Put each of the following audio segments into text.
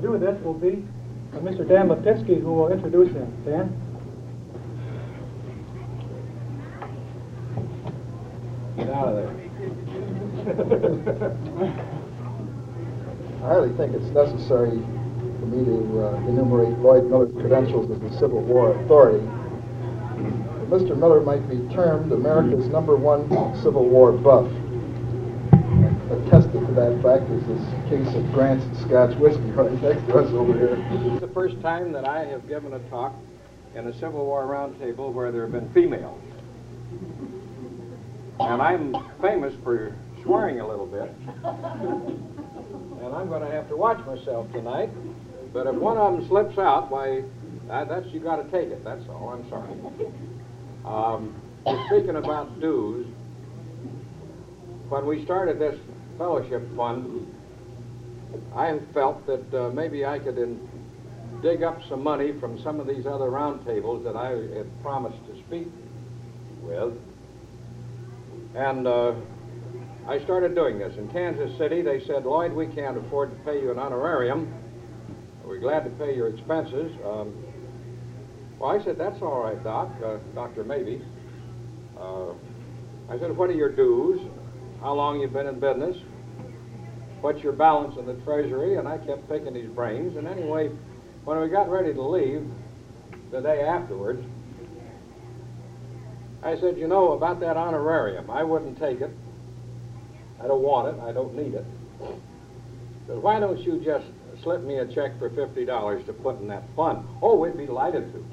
do this will be Mr. Dan Lipinski, who will introduce him. Dan? Get out of there. I hardly think it's necessary for me to uh, enumerate Lloyd Miller's credentials as a Civil War authority. But Mr. Miller might be termed America's number one Civil War buff. Attested to that is this case of Grant's Scotch whiskey right next to us over here. Is the first time that I have given a talk in a Civil War roundtable where there have been females. And I'm famous for swearing a little bit. And I'm going to have to watch myself tonight. But if one of them slips out, why, that, that's you got to take it. That's all. I'm sorry. Um, speaking about dues, when we started this fellowship fund, I felt that uh, maybe I could in, dig up some money from some of these other roundtables that I had promised to speak with. And uh, I started doing this. In Kansas City, they said, Lloyd, we can't afford to pay you an honorarium. We're glad to pay your expenses. Um, well, I said, that's all right, Doc, uh, Dr. Maybe. Uh, I said, what are your dues? How long you've been in business? What's your balance in the treasury? And I kept picking his brains. And anyway, when we got ready to leave the day afterwards, I said, you know, about that honorarium, I wouldn't take it. I don't want it. I don't need it. But why don't you just slip me a check for $50 to put in that fund? Oh, we'd be delighted to.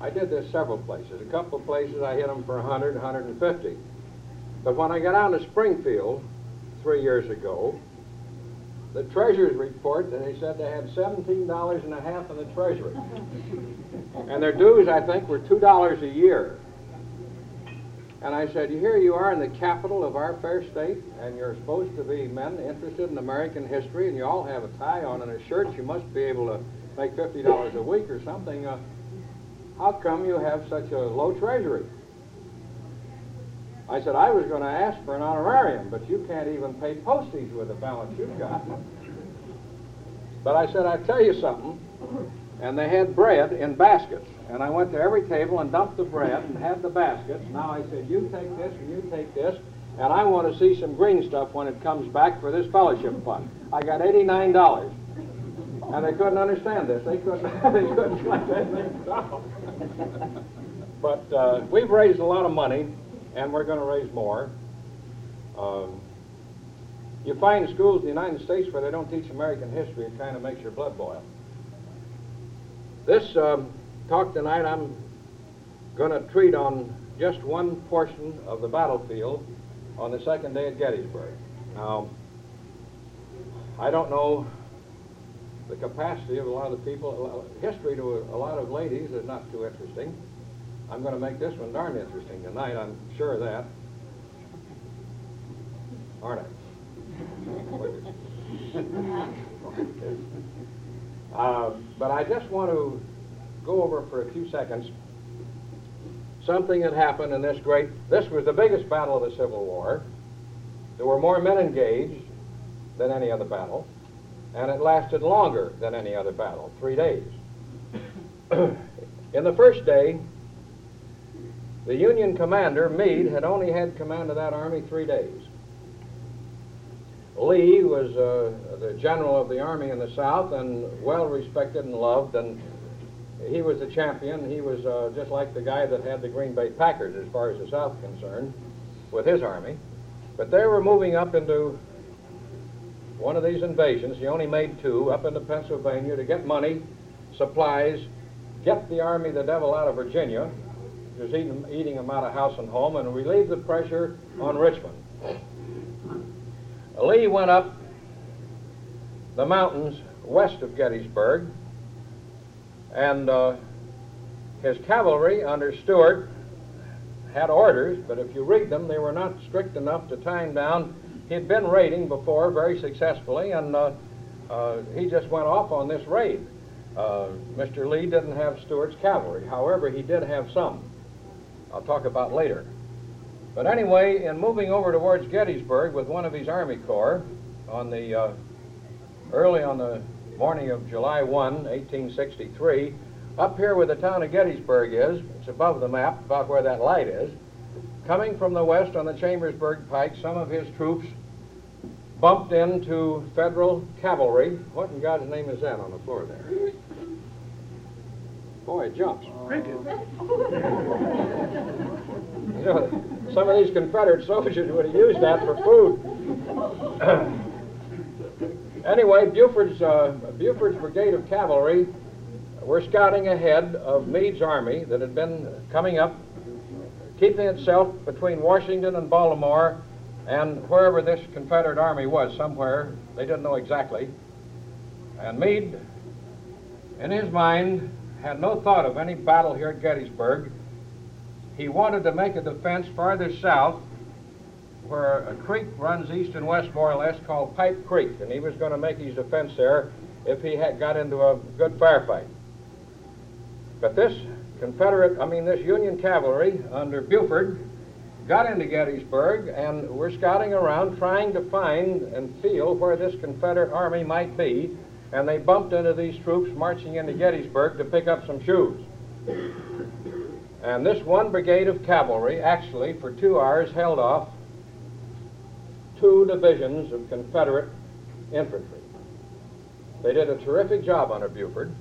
I did this several places. A couple of places I hit them for 100, 150. But when I got out to Springfield three years ago, the treasurer's report, and they said they had $17 and a half in the treasury. and their dues, I think, were $2 a year. And I said, here you are in the capital of our fair state, and you're supposed to be men interested in American history, and you all have a tie on and a shirt. You must be able to make $50 a week or something. Uh, how come you have such a low treasury? I said, I was going to ask for an honorarium, but you can't even pay postage with the balance you've got. But I said, I'd tell you something. And they had bread in baskets. And I went to every table and dumped the bread and had the baskets. Now I said, you take this and you take this. And I want to see some green stuff when it comes back for this fellowship fund. I got $89. And they couldn't understand this. They couldn't, they couldn't collect anything down. But uh, we've raised a lot of money, and we're going to raise more. Um, you find schools in the United States where they don't teach American history, it kind of makes your blood boil. This um, talk tonight, I'm going to treat on just one portion of the battlefield on the second day at Gettysburg. Now, I don't know the capacity of a lot of the people. History to a, a lot of ladies is not too interesting. I'm going to make this one darn interesting tonight, I'm sure of that. Aren't I? uh, but I just want to go over for a few seconds something that happened in this great, this was the biggest battle of the Civil War. There were more men engaged than any other battle, and it lasted longer than any other battle, three days. in the first day, the Union commander, Meade, had only had command of that army three days. Lee was uh, the general of the army in the South and well respected and loved, and he was the champion. He was uh, just like the guy that had the Green Bay Packers as far as the South concerned with his army. But they were moving up into one of these invasions. He only made two up into Pennsylvania to get money, supplies, get the army the devil out of Virginia, was eating, eating them out of house and home, and relieve the pressure on Richmond. Lee went up the mountains west of Gettysburg, and uh, his cavalry under Stuart had orders, but if you read them, they were not strict enough to tie him down. He'd been raiding before very successfully, and uh, uh, he just went off on this raid. Uh, Mr. Lee didn't have Stuart's cavalry. However, he did have some. I'll talk about later. But anyway, in moving over towards Gettysburg with one of his Army Corps on the uh, early on the morning of July 1, 1863, up here where the town of Gettysburg is, it's above the map, about where that light is, coming from the west on the Chambersburg Pike, some of his troops bumped into Federal cavalry. What in God's name is that on the floor there? Boy, it jumps. You know, some of these Confederate soldiers would have used that for food. anyway, Buford's, uh, Buford's brigade of cavalry were scouting ahead of Meade's army that had been coming up, keeping itself between Washington and Baltimore and wherever this Confederate army was, somewhere, they didn't know exactly. And Meade, in his mind, had no thought of any battle here at Gettysburg. He wanted to make a defense farther south where a creek runs east and west more or less called Pipe Creek, and he was going to make his defense there if he had got into a good firefight. But this Confederate, I mean this Union cavalry under Buford got into Gettysburg and were scouting around trying to find and feel where this Confederate army might be, and they bumped into these troops marching into Gettysburg to pick up some shoes. And this one brigade of cavalry actually, for two hours, held off two divisions of Confederate infantry. They did a terrific job under Buford.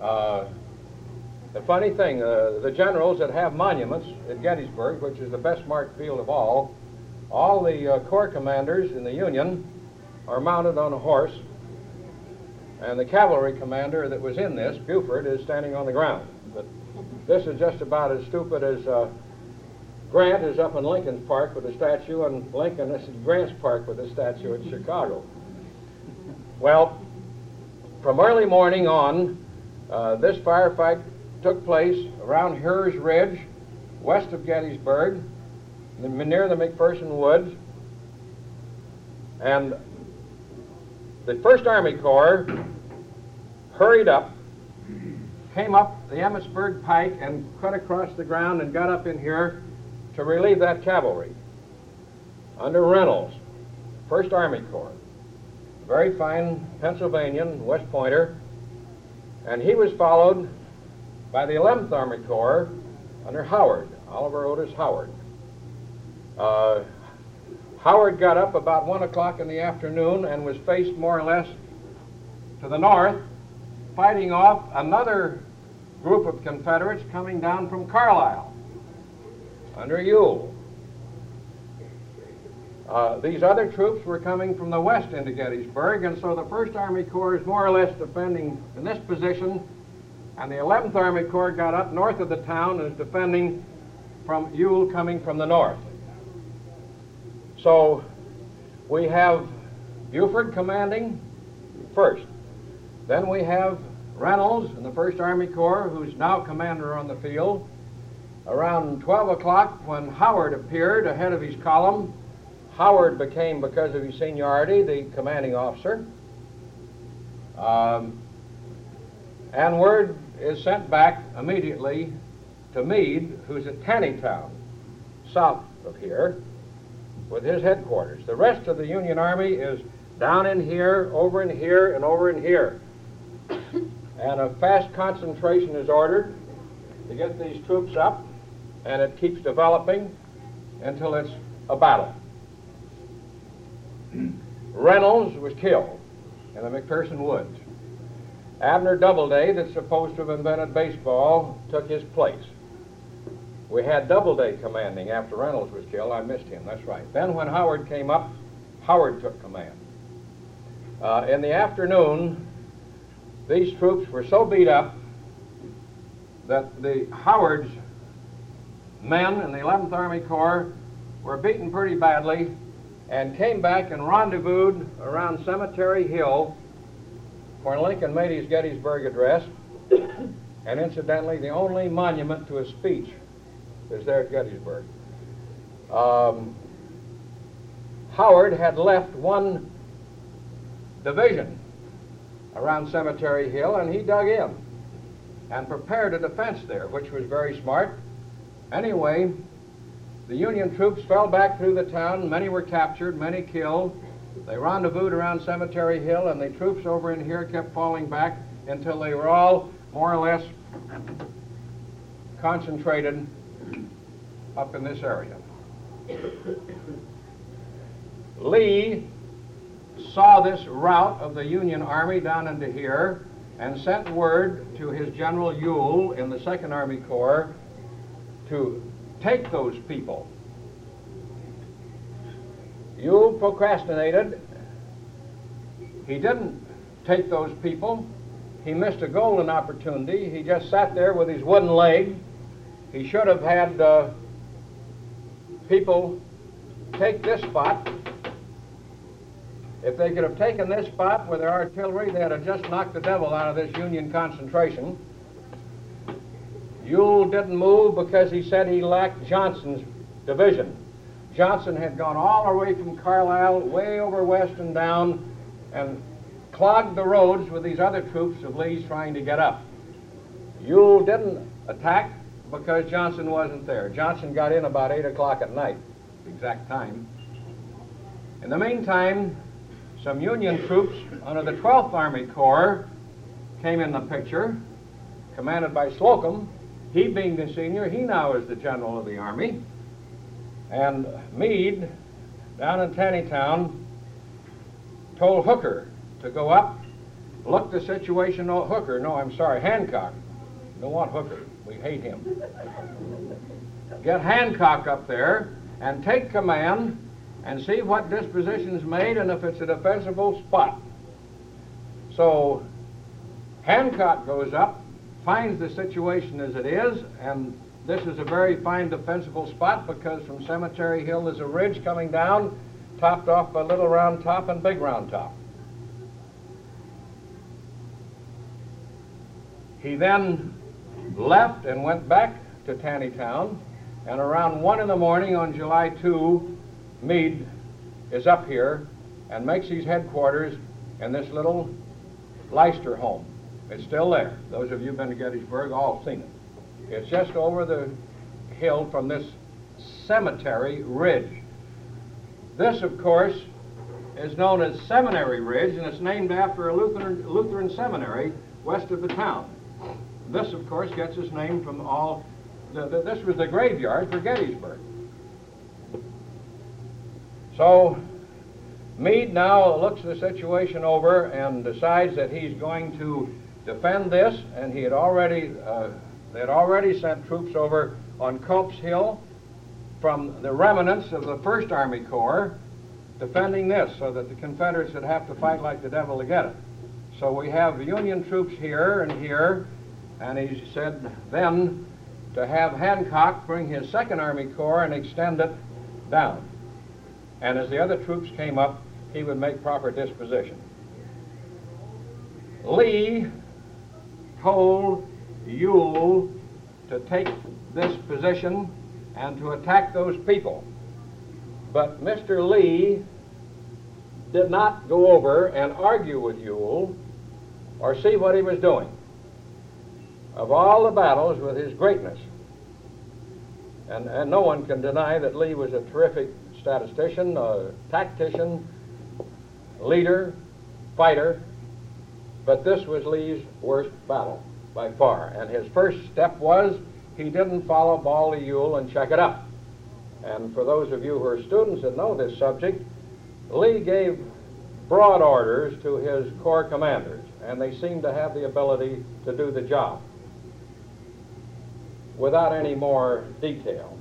Uh, the funny thing, uh, the generals that have monuments at Gettysburg, which is the best marked field of all, all the uh, corps commanders in the Union are mounted on a horse, and the cavalry commander that was in this, Buford, is standing on the ground. But this is just about as stupid as uh, Grant is up in Lincoln's Park with a statue, and Lincoln is in Grant's Park with a statue in Chicago. Well, from early morning on, uh, this firefight took place around Herr's Ridge, west of Gettysburg, near the McPherson Woods. And the First Army Corps hurried up, came up the Emmitsburg Pike, and cut across the ground and got up in here to relieve that cavalry under Reynolds, First Army Corps. Very fine Pennsylvanian, West Pointer. And he was followed by the 11th Army Corps under Howard, Oliver Otis Howard. Uh, Howard got up about 1 o'clock in the afternoon and was faced more or less to the north, fighting off another group of Confederates coming down from Carlisle under Ewell. Uh, these other troops were coming from the west into Gettysburg, and so the First Army Corps is more or less defending in this position and the 11th Army Corps got up north of the town and is defending from Ewell coming from the north. So we have Buford commanding first. Then we have Reynolds in the 1st Army Corps, who's now commander on the field. Around 12 o'clock, when Howard appeared ahead of his column, Howard became, because of his seniority, the commanding officer. Um, and word is sent back immediately to Meade, who's at Taneytown, south of here, with his headquarters. The rest of the Union Army is down in here, over in here, and over in here. and a fast concentration is ordered to get these troops up, and it keeps developing until it's a battle. Reynolds was killed in the McPherson Woods. Abner Doubleday, that's supposed to have invented baseball, took his place. We had Doubleday commanding after Reynolds was killed. I missed him, that's right. Then when Howard came up, Howard took command. Uh, in the afternoon, these troops were so beat up that the Howard's men in the 11th Army Corps were beaten pretty badly and came back and rendezvoused around Cemetery Hill where Lincoln made his Gettysburg Address, and incidentally, the only monument to his speech is there at Gettysburg. Um, Howard had left one division around Cemetery Hill, and he dug in and prepared a defense there, which was very smart. Anyway, the Union troops fell back through the town. Many were captured, many killed, They rendezvoused around Cemetery Hill, and the troops over in here kept falling back until they were all more or less concentrated up in this area. Lee saw this rout of the Union Army down into here and sent word to his General Ewell in the Second Army Corps to take those people. Ewell procrastinated. He didn't take those people. He missed a golden opportunity. He just sat there with his wooden leg. He should have had uh, people take this spot. If they could have taken this spot with their artillery, they'd have just knocked the devil out of this Union concentration. Ewell didn't move because he said he lacked Johnson's division. Johnson had gone all the way from Carlisle, way over west and down, and clogged the roads with these other troops of Lee's trying to get up. Ewell didn't attack because Johnson wasn't there. Johnson got in about 8 o'clock at night, exact time. In the meantime, some Union troops under the 12th Army Corps came in the picture, commanded by Slocum. He being the senior, he now is the general of the army. And Meade, down in Taneytown, told Hooker to go up, look the situation. No, Hooker, no, I'm sorry, Hancock. Don't want Hooker. We hate him. Get Hancock up there and take command and see what disposition's made and if it's a defensible spot. So Hancock goes up, finds the situation as it is, and this is a very fine defensible spot because from Cemetery Hill there's a ridge coming down, topped off by Little Round Top and Big Round Top. He then left and went back to Taneytown, and around 1 in the morning on July 2, Meade is up here and makes his headquarters in this little Leister home. It's still there. Those of you who've been to Gettysburg all seen it. It's just over the hill from this cemetery ridge. This, of course, is known as Seminary Ridge, and it's named after a Lutheran, Lutheran seminary west of the town. This, of course, gets its name from all. The, the, this was the graveyard for Gettysburg. So, Meade now looks the situation over and decides that he's going to defend this, and he had already uh, they had already sent troops over on Culp's Hill from the remnants of the First Army Corps defending this so that the Confederates would have to fight like the devil to get it. So we have Union troops here and here, and he said then to have Hancock bring his Second Army Corps and extend it down. And as the other troops came up, he would make proper disposition. Lee told Ewell to take this position and to attack those people. But Mr. Lee did not go over and argue with Ewell or see what he was doing. Of all the battles with his greatness, and, and no one can deny that Lee was a terrific statistician, a tactician, leader, fighter, but this was Lee's worst battle by far. And his first step was he didn't follow Baldy Ewell and check it up. And for those of you who are students that know this subject, Lee gave broad orders to his corps commanders, and they seemed to have the ability to do the job without any more detail.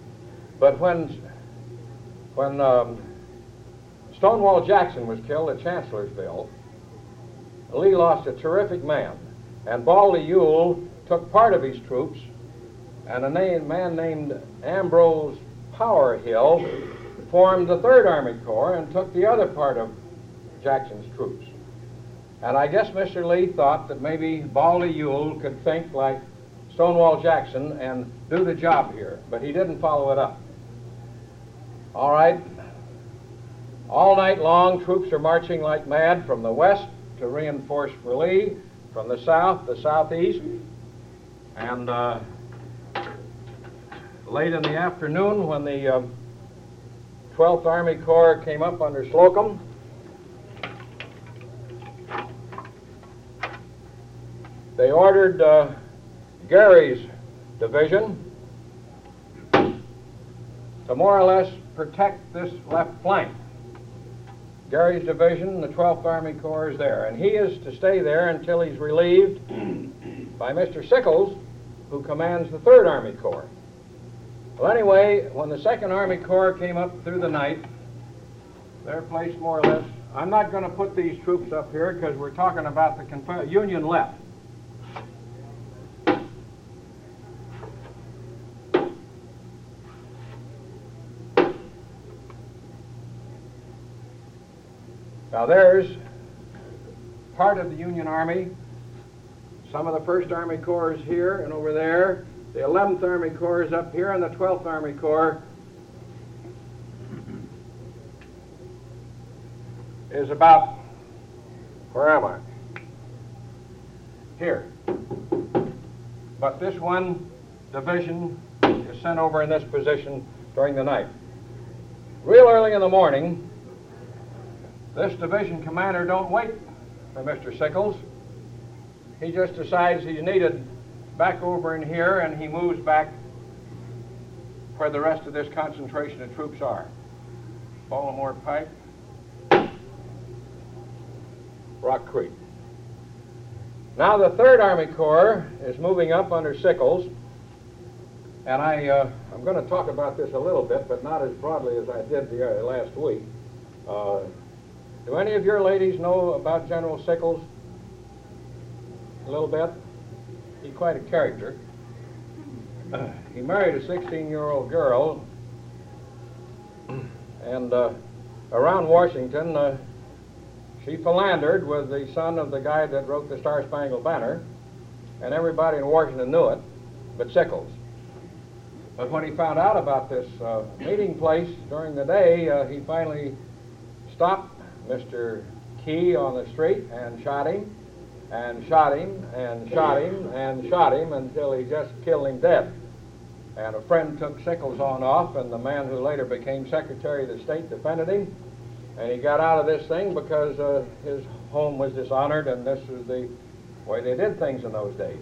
But when, when um, Stonewall Jackson was killed at Chancellorsville, Lee lost a terrific man. And Baldy Ewell took part of his troops, and a name, man named Ambrose Powell Hill formed the Third Army Corps and took the other part of Jackson's troops. And I guess Mr. Lee thought that maybe Baldy Ewell could think like Stonewall Jackson and do the job here, but he didn't follow it up. All right. All night long, troops are marching like mad from the west to reinforce for Lee, from the south, the southeast, and uh, late in the afternoon when the uh, 12th Army Corps came up under Slocum, they ordered uh, Geary's division to more or less protect this left flank. Geary's division, the 12th Army Corps, is there, and he is to stay there until he's relieved by Mr. Sickles, who commands the 3rd Army Corps. Well, anyway, when the 2nd Army Corps came up through the night, they're placed more or less. I'm not going to put these troops up here because we're talking about the Conf- Union left. Now there's part of the Union Army. Some of the 1st Army Corps here and over there. The 11th Army Corps is up here, and the 12th Army Corps is about, where am I? Here. But this one division is sent over in this position during the night. Real early in the morning, this division commander don't wait for Mr. Sickles. He just decides he's needed back over in here and he moves back where the rest of this concentration of troops are. Baltimore Pike, Rock Creek. Now the Third Army Corps is moving up under Sickles, and I, uh, I'm going to talk about this a little bit, but not as broadly as I did the uh, last week. Uh, do any of your ladies know about General Sickles? A little bit? He's quite a character. he married a 16-year-old girl, and uh, around Washington, uh, she philandered with the son of the guy that wrote the Star Spangled Banner, and everybody in Washington knew it, but Sickles. But when he found out about this uh, meeting place during the day, uh, he finally stopped Mr. Key on the street and shot him, and shot him, and shot him, and shot him until he just killed him dead. And a friend took Sickles on off, and the man who later became Secretary of the State defended him, and he got out of this thing because uh, his home was dishonored, and this was the way they did things in those days.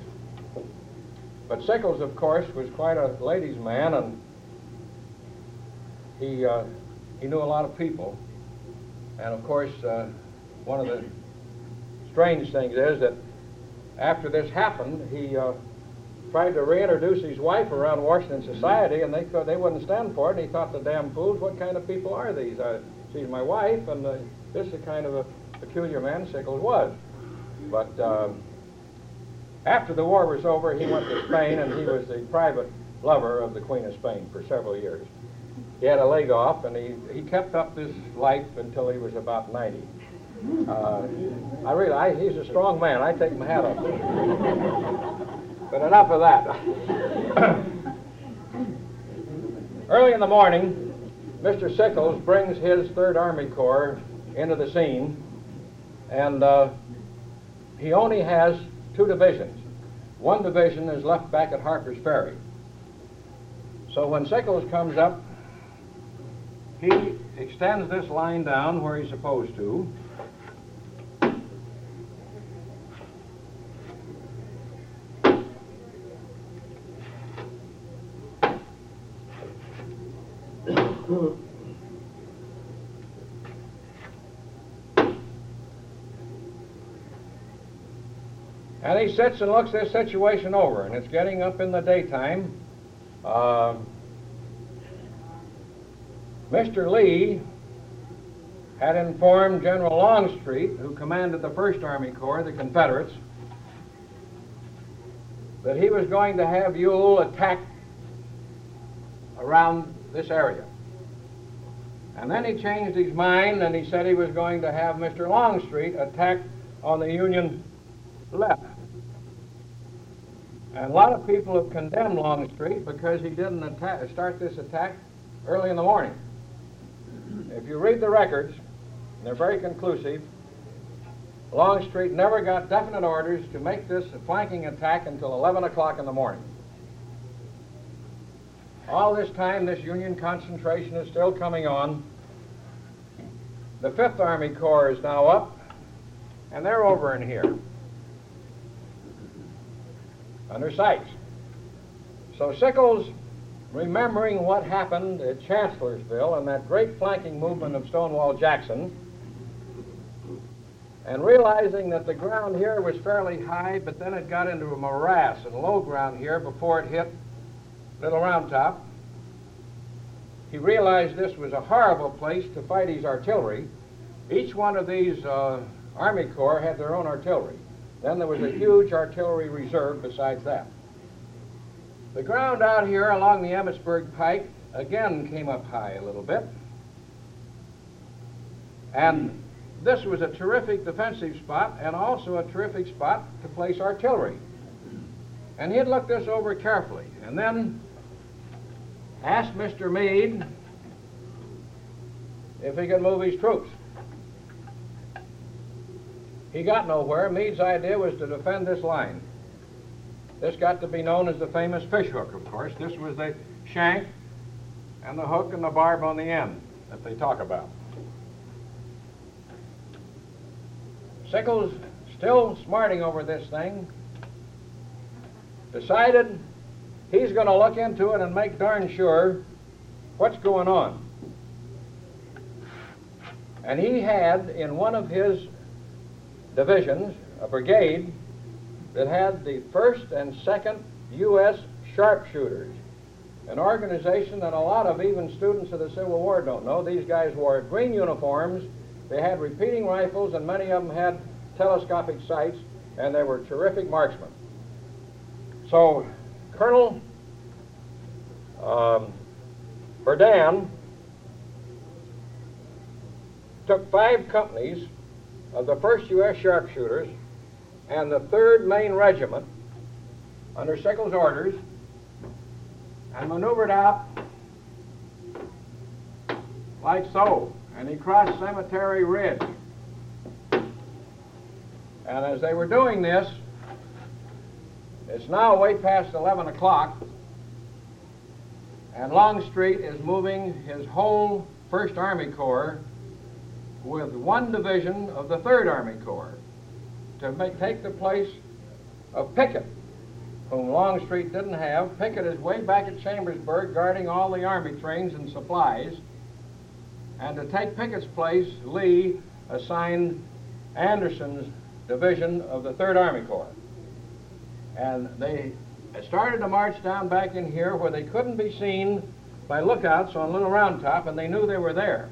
But Sickles, of course, was quite a ladies' man, and he uh, he knew a lot of people. And of course, uh, one of the strange things is that after this happened, he uh, tried to reintroduce his wife around Washington society, and they could, they wouldn't stand for it. And he thought, the damn fools, what kind of people are these? Uh, she's my wife, and uh, this is the kind of a peculiar man Sickles was. But um, after the war was over, he went to Spain, and he was the private lover of the Queen of Spain for several years. He had a leg off, and he, he kept up this life until he was about 90. Uh, I really, I, he's a strong man. I take my hat off. but enough of that. Early in the morning, Mr. Sickles brings his Third Army Corps into the scene, and uh, he only has two divisions. One division is left back at Harper's Ferry. So when Sickles comes up, he extends this line down where he's supposed to. And he sits and looks this situation over, and it's getting up in the daytime. Uh, Mr. Lee had informed General Longstreet, who commanded the First Army Corps, the Confederates, that he was going to have Ewell attack around this area. And then he changed his mind and he said he was going to have Mr. Longstreet attack on the Union left. And a lot of people have condemned Longstreet because he didn't attack, start this attack early in the morning. If you read the records, they're very conclusive. Longstreet never got definite orders to make this flanking attack until 11 o'clock in the morning. All this time, this Union concentration is still coming on. The Fifth Army Corps is now up, and they're over in here. under Sykes. So Sickles, remembering what happened at Chancellorsville and that great flanking movement of Stonewall Jackson, and realizing that the ground here was fairly high, but then it got into a morass and low ground here before it hit Little Round Top, he realized this was a horrible place to fight his artillery. Each one of these uh, Army Corps had their own artillery. Then there was a huge artillery reserve besides that. The ground out here along the Emmitsburg Pike again came up high a little bit. And this was a terrific defensive spot and also a terrific spot to place artillery. And he'd looked this over carefully and then asked Mr. Meade if he could move his troops. He got nowhere. Meade's idea was to defend this line. This got to be known as the famous fish hook, of course. This was the shank and the hook and the barb on the end that they talk about. Sickles, still smarting over this thing, decided he's going to look into it and make darn sure what's going on. And he had in one of his divisions a brigade that had the 1st and 2nd U.S. sharpshooters, an organization that a lot of even students of the Civil War don't know. These guys wore green uniforms, they had repeating rifles, and many of them had telescopic sights, and they were terrific marksmen. So, Colonel um, Berdan took five companies of the 1st U.S. sharpshooters and the 3rd Maine Regiment under Sickles' orders and maneuvered out like so. And he crossed Cemetery Ridge. And as they were doing this, it's now way past 11 o'clock, and Longstreet is moving his whole 1st Army Corps with one division of the 3rd Army Corps to make, take the place of Pickett, whom Longstreet didn't have. Pickett is way back at Chambersburg guarding all the Army trains and supplies. And to take Pickett's place, Lee assigned Anderson's division of the 3rd Army Corps. And they started to march down back in here where they couldn't be seen by lookouts on Little Round Top, and they knew they were there.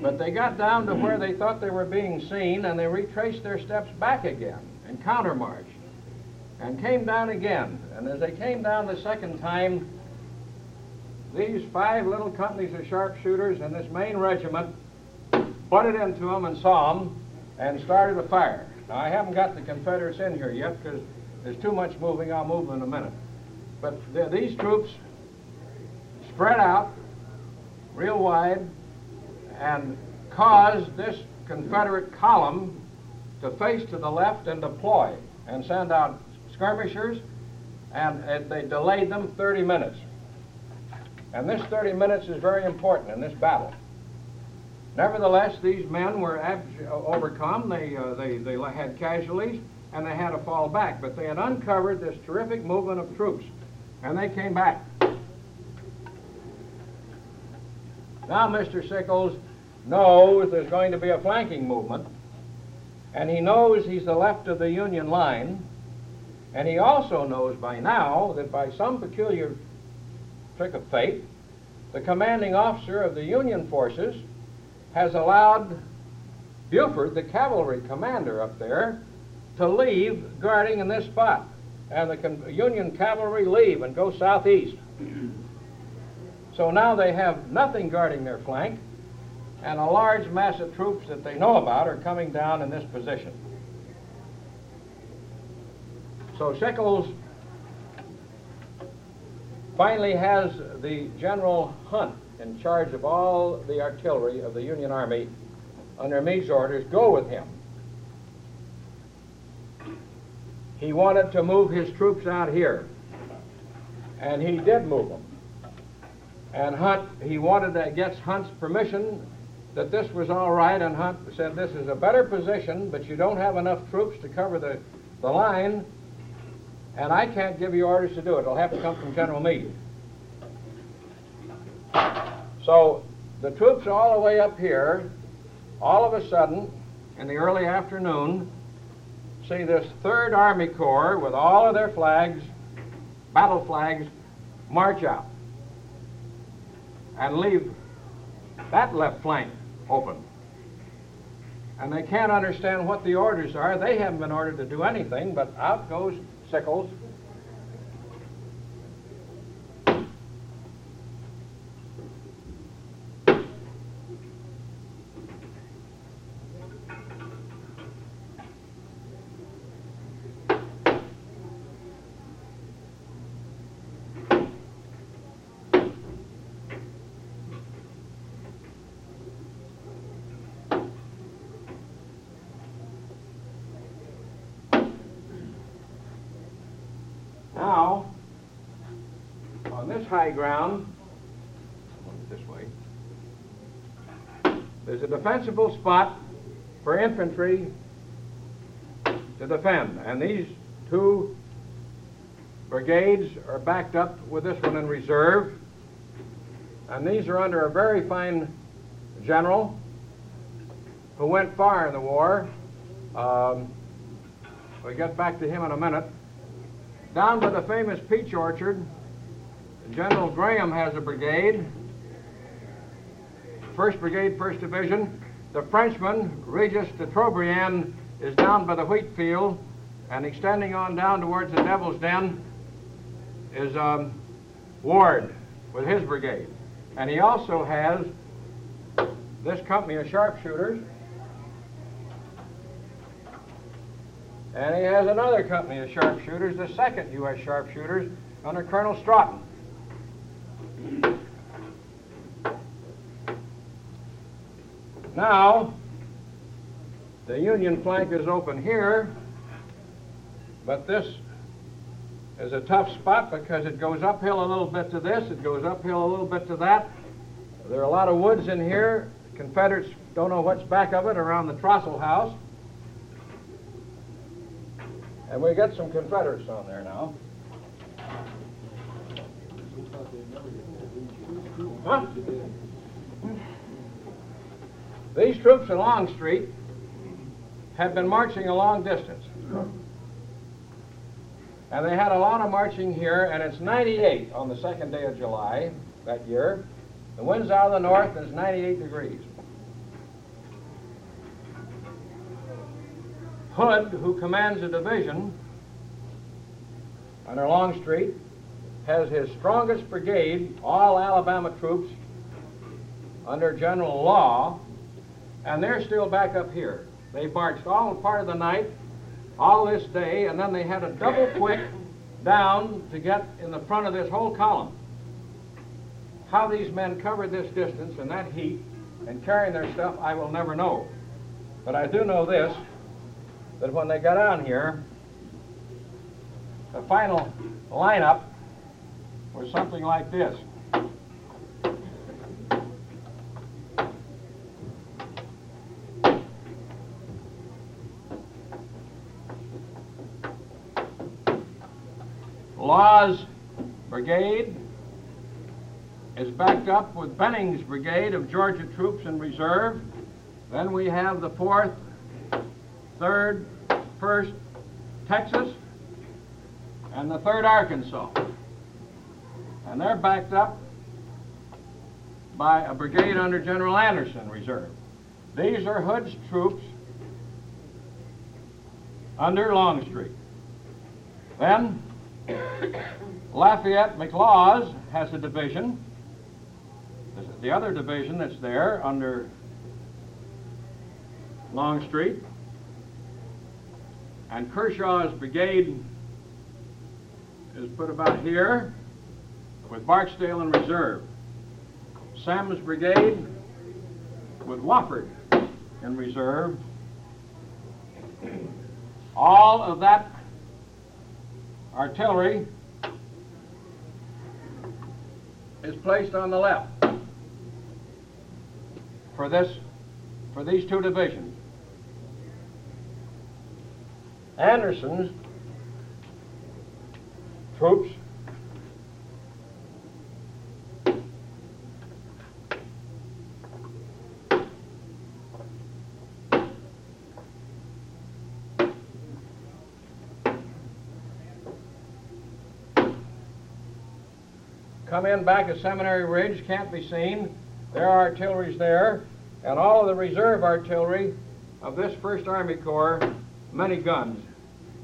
But they got down to where they thought they were being seen, and they retraced their steps back again and countermarched and came down again. And as they came down the second time, these five little companies of sharpshooters and this Maine regiment butted into them and saw them and started a fire. Now, I haven't got the Confederates in here yet because there's too much moving. I'll move in a minute. But the, these troops spread out real wide and caused this Confederate column to face to the left and deploy and send out skirmishers, and it, they delayed them 30 minutes. And this 30 minutes is very important in this battle. Nevertheless, these men were overcome. They, uh, they, they had casualties, and they had to fall back. But they had uncovered this terrific movement of troops, and they came back. Now, Mr. Sickles knows there's going to be a flanking movement, and he knows he's the left of the Union line, and he also knows by now that by some peculiar trick of fate, the commanding officer of the Union forces has allowed Buford, the cavalry commander up there, to leave guarding in this spot. And the Union cavalry leave and go southeast. so now they have nothing guarding their flank, and a large mass of troops that they know about are coming down in this position. So Sickles finally has the General Hunt in charge of all the artillery of the Union Army under Meade's orders go with him. He wanted to move his troops out here, and he did move them. And Hunt, he wanted to get Hunt's permission that this was all right, and Hunt said this is a better position, but you don't have enough troops to cover the the line, and I can't give you orders to do it. It'll have to come from General Meade. So the troops all the way up here, all of a sudden, in the early afternoon, see this Third Army Corps with all of their flags, battle flags, march out and leave that left flank open. And they can't understand what the orders are. They haven't been ordered to do anything, but out goes Sickles. Now, on this high ground, this way, there's a defensible spot for infantry to defend. And these two brigades are backed up with this one in reserve. And these are under a very fine general who went far in the war. Um, we'll get back to him in a minute. Down by the famous peach orchard, General Graham has a brigade, 1st Brigade, 1st Division. The Frenchman, Regis de Trobriand, is down by the wheat field, and extending on down towards the Devil's Den is um, Ward with his brigade. And he also has this company of sharpshooters, And he has another company of sharpshooters, the 2nd U.S. Sharpshooters, under Colonel Stoughton. Now, the Union flank is open here, but this is a tough spot because it goes uphill a little bit to this, it goes uphill a little bit to that. There are a lot of woods in here. Confederates don't know what's back of it around the Trostle House. And we got some Confederates on there now. These troops in Longstreet have been marching a long distance. And they had a lot of marching here, and it's 98 on the second day of July that year. The wind's out of the north, and it's 98 degrees. Hood, who commands a division under Longstreet, has his strongest brigade, all Alabama troops, under General Law, and they're still back up here. They marched all part of the night, all this day, and then they had a double quick down to get in the front of this whole column. How these men covered this distance and that heat and carrying their stuff, I will never know. But I do know this, that when they got on here, the final lineup was something like this. Law's brigade is backed up with Benning's brigade of Georgia troops in reserve. Then we have the 4th, 3rd, 1st Texas, and the 3rd Arkansas. And they're backed up by a brigade under General Anderson reserve. These are Hood's troops under Longstreet. Then Lafayette McLaws has a division. The other division that's there under Longstreet. And Kershaw's brigade is put about here with Barksdale in reserve. Semmes' brigade with Wofford in reserve. All of that artillery is placed on the left for this for these two divisions. Anderson's troops come in back of Seminary Ridge, can't be seen. Their artillery's there, and all of the reserve artillery of this 1st Army Corps, many guns,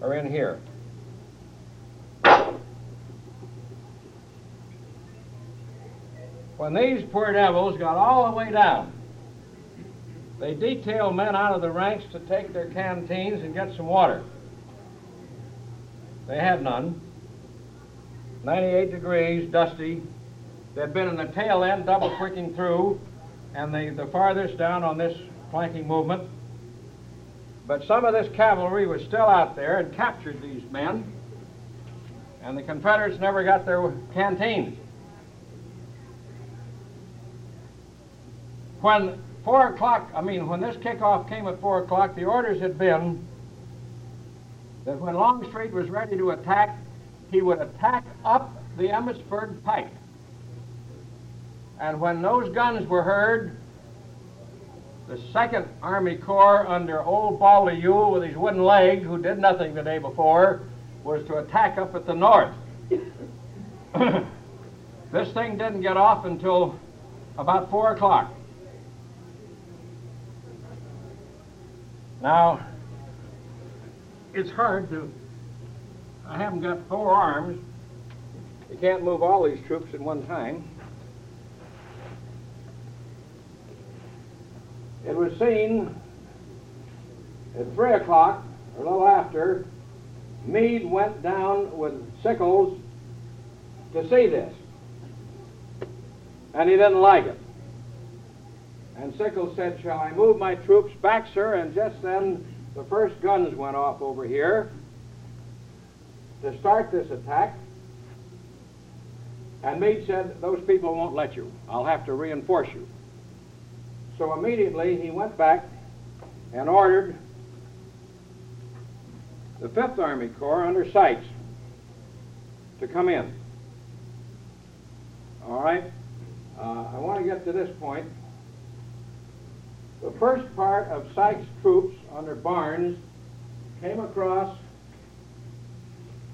are in here. When these poor devils got all the way down, they detailed men out of the ranks to take their canteens and get some water. They had none. 98 degrees, dusty. They'd been in the tail end, double quicking through, and the, the farthest down on this flanking movement. But some of this cavalry was still out there and captured these men, and the Confederates never got their canteens. When four o'clock, I mean, when this kickoff came at four o'clock, the orders had been that when Longstreet was ready to attack, he would attack up the Emmitsburg pike. And when those guns were heard, the Second Army Corps under old Baldy Ewell with his wooden leg, who did nothing the day before, was to attack up at the north. this thing didn't get off until about 4 o'clock. Now, it's hard to, I haven't got four arms. You can't move all these troops at one time. It was seen at 3 o'clock, or a little after, Meade went down with Sickles to see this. And he didn't like it. And Sickles said, Shall I move my troops back, sir? And just then the first guns went off over here to start this attack. And Meade said, Those people won't let you. I'll have to reinforce you. So immediately he went back and ordered the 5th Army Corps under Sykes to come in. All right? Uh, I want to get to this point. The first part of Sykes' troops under Barnes came across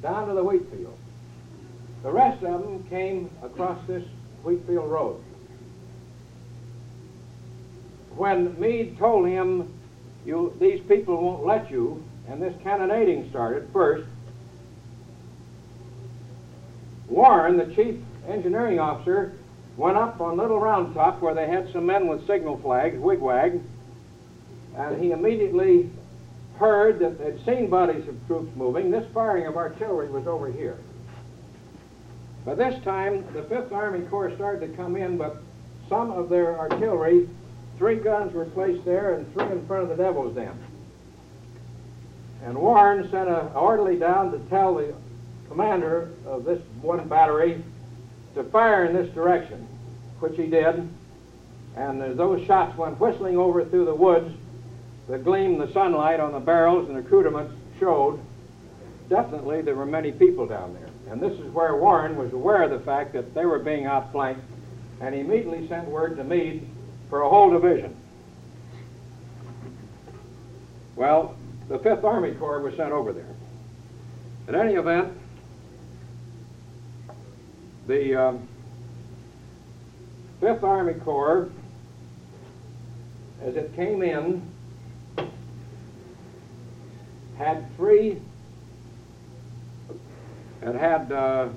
down to the wheat field. The rest of them came across this wheat field road when Meade told him, you, these people won't let you, and this cannonading started first, Warren, the chief engineering officer, went up on Little Round Top where they had some men with signal flags, wigwag, and he immediately heard that they'd seen bodies of troops moving. This firing of artillery was over here. By this time, the 5th Army Corps started to come in, but some of their artillery Three guns were placed there and three in front of the Devil's Den. And Warren sent an orderly down to tell the commander of this one battery to fire in this direction, which he did. And those shots went whistling over through the woods, the gleam, the sunlight on the barrels and accoutrements showed definitely there were many people down there. And this is where Warren was aware of the fact that they were being outflanked, and he immediately sent word to Meade for a whole division. Well, the 5th Army Corps was sent over there. In any event, the um, 5th Army Corps, as it came in, had three, it had uh,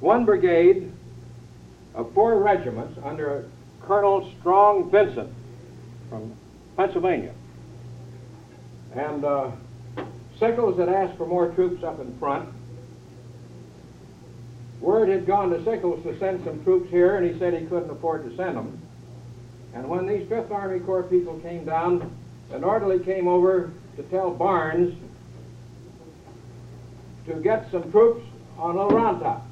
one brigade of four regiments under Colonel Strong Vincent from Pennsylvania. And uh, Sickles had asked for more troops up in front. Word had gone to Sickles to send some troops here, and he said he couldn't afford to send them. And when these Fifth Army Corps people came down, an orderly came over to tell Barnes to get some troops on Little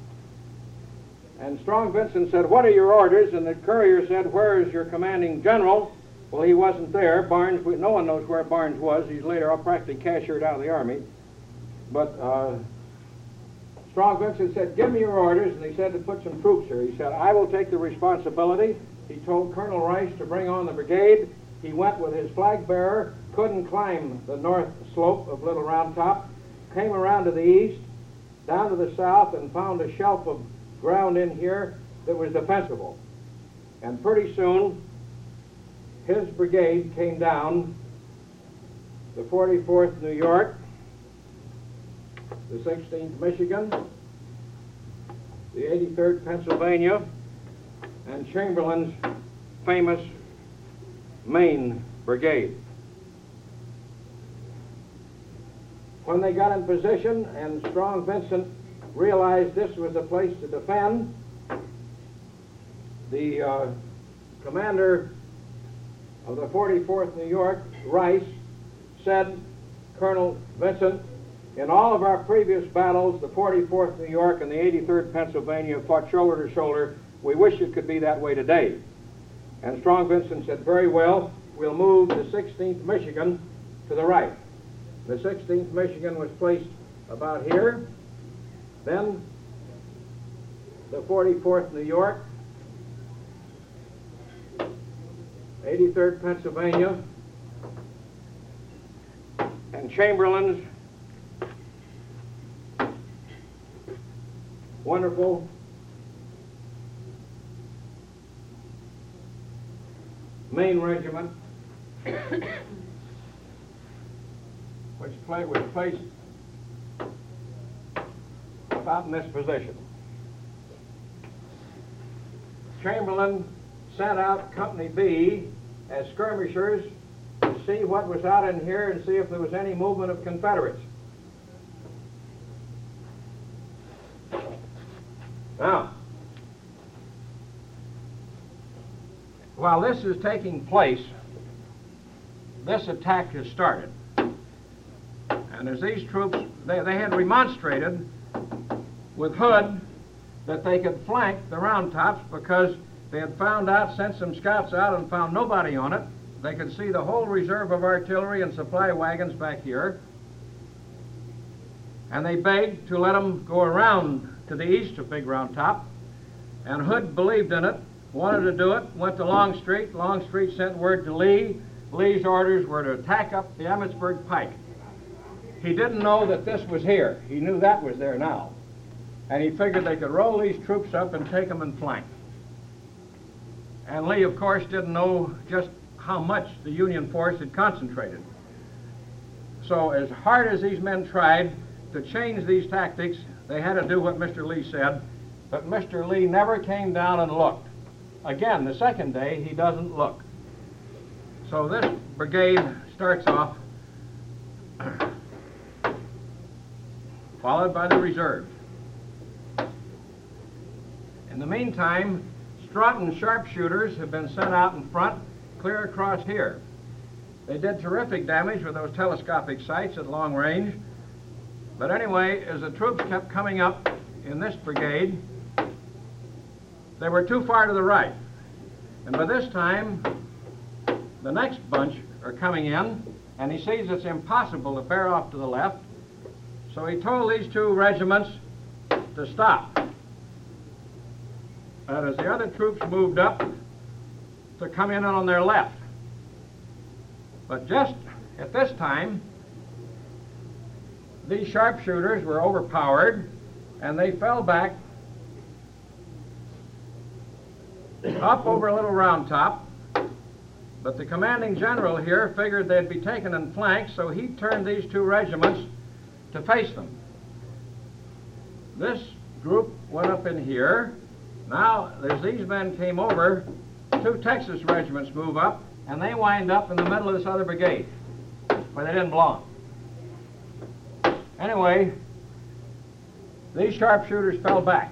And Strong Vincent said, What are your orders? And the courier said, Where is your commanding general? Well, he wasn't there. Barnes, no one knows where Barnes was. He's later practically cashiered out of the Army. But uh, Strong Vincent said, give me your orders, and he said to put some troops here. He said, I will take the responsibility. He told Colonel Rice to bring on the brigade. He went with his flag bearer, couldn't climb the north slope of Little Round Top, came around to the east, down to the south, and found a shelf of ground in here that was defensible. And pretty soon, his brigade came down, the 44th New York, the 16th Michigan, the 83rd Pennsylvania, and Chamberlain's famous Maine Brigade. When they got in position and Strong Vincent realized this was the place to defend, the uh, commander of the 44th New York, Rice, said, Colonel Vincent, in all of our previous battles, the 44th New York and the 83rd Pennsylvania fought shoulder to shoulder. We wish it could be that way today. And Strong Vincent said, very well, we'll move the 16th Michigan to the right. The 16th Michigan was placed about here. Then the 44th New York, 83rd Pennsylvania, and Chamberlain's wonderful Maine regiment, which play, was placed about in this position. Chamberlain sent out Company B as skirmishers to see what was out in here and see if there was any movement of Confederates. Now, while this is taking place, this attack has started. And as these troops, they, they had remonstrated with Hood that they could flank the Round Tops because they had found out, sent some scouts out and found nobody on it. They could see the whole reserve of artillery and supply wagons back here. And they begged to let them go around to the east of Big Round Top. And Hood believed in it, wanted to do it, went to Longstreet. Longstreet sent word to Lee. Lee's orders were to attack up the Emmitsburg Pike. He didn't know that this was here. He knew that was there now. And he figured they could roll these troops up and take them in flank. And Lee, of course, didn't know just how much the Union force had concentrated. So as hard as these men tried to change these tactics, they had to do what Mr. Lee said, but Mr. Lee never came down and looked. Again, the second day, he doesn't look. So this brigade starts off, followed by the reserves. In the meantime, Stratton sharpshooters have been sent out in front, clear across here. They did terrific damage with those telescopic sights at long range. But anyway, as the troops kept coming up in this brigade, they were too far to the right. And by this time, the next bunch are coming in, and he sees it's impossible to bear off to the left. So he told these two regiments to stop. And as the other troops moved up, to come in on their left. But just at this time, these sharpshooters were overpowered and they fell back up over a little round top. But the commanding general here figured they'd be taken in flank, so he turned these two regiments to face them. This group went up in here. Now, as these men came over, two Texas regiments move up, and they wind up in the middle of this other brigade, where they didn't belong. Anyway, these sharpshooters fell back.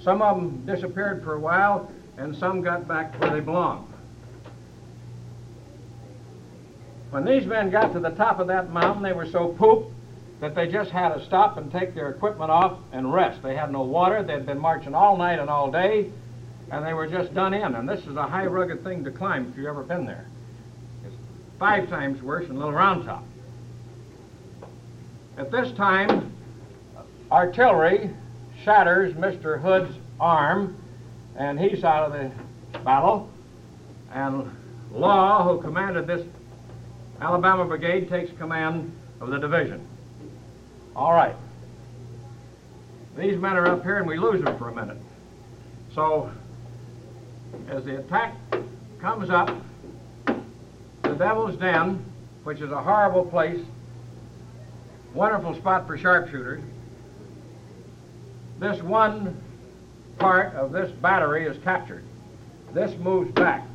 Some of them disappeared for a while, and some got back where they belonged. When these men got to the top of that mountain, they were so pooped that they just had to stop and take their equipment off and rest. They had no water. They'd been marching all night and all day, and they were just done in. And this is a high, rugged thing to climb if you've ever been there. It's five times worse than Little Round Top. At this time, artillery shatters Mr. Hood's arm, and he's out of the battle. And Law, who commanded this Alabama Brigade, takes command of the division. All right. These men are up here, and we lose them for a minute. So, as the attack comes up, the Devil's Den, which is a horrible place, wonderful spot for sharpshooters, this one part of this battery is captured. This moves back.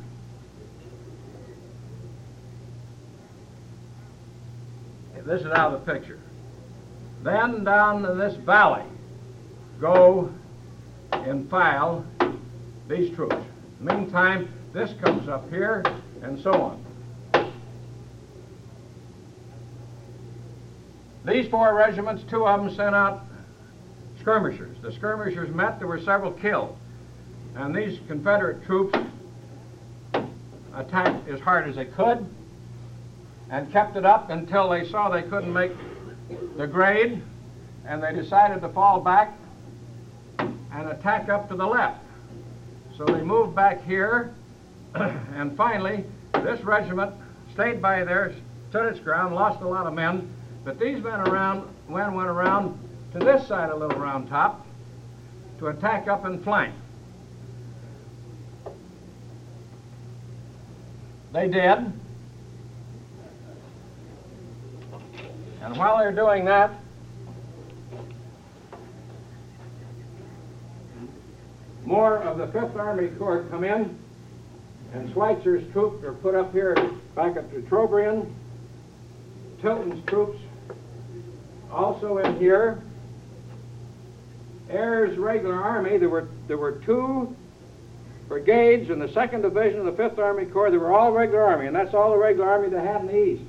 This is out of the picture. Then down to this valley go in file these troops. Meantime, this comes up here and so on. These four regiments, two of them sent out skirmishers. The skirmishers met, there were several killed. And these Confederate troops attacked as hard as they could and kept it up until they saw they couldn't make the grade and they decided to fall back and attack up to the left. So they moved back here and finally this regiment stayed by there, stood its ground, lost a lot of men, but these men around men went around to this side of Little Round Top to attack up in flank. They did. And while they're doing that, more of the 5th Army Corps come in, and Sweitzer's troops are put up here back at de Trobriand. Tilton's troops also in here. Ayres regular army, there were, there were two brigades in the 2nd Division of the 5th Army Corps. They were all regular army, and that's all the regular army they had in the East.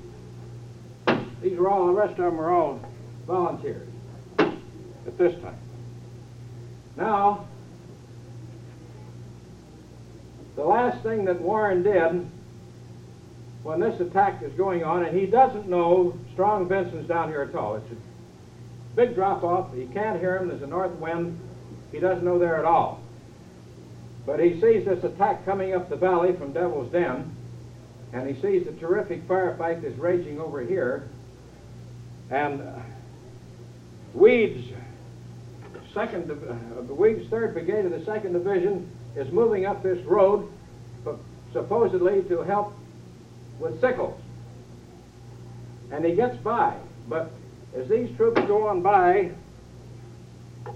These were all, the rest of them were all volunteers at this time. Now, the last thing that Warren did when this attack is going on, and he doesn't know Strong Vincent's down here at all. It's big drop off. He can't hear him. There's a north wind. He doesn't know there at all. But he sees this attack coming up the valley from Devil's Den, and he sees the terrific firefight that's raging over here. And uh, Weed's second, uh, Weed's third brigade of the second division is moving up this road, supposedly to help with Sickles. And he gets by, but as these troops go on by,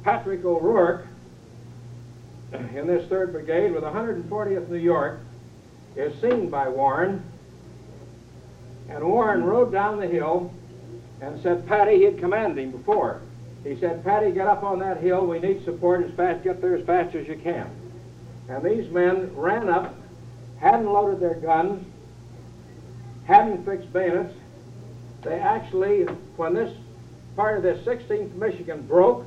Patrick O'Rourke in this 3rd Brigade with 140th New York is seen by Warren, and Warren rode down the hill and said, Patty, he had commanded him before. He said, Patty, get up on that hill. We need support as fast, get there as fast as you can. And these men ran up, hadn't loaded their guns, hadn't fixed bayonets. They actually, when this part of this 16th Michigan broke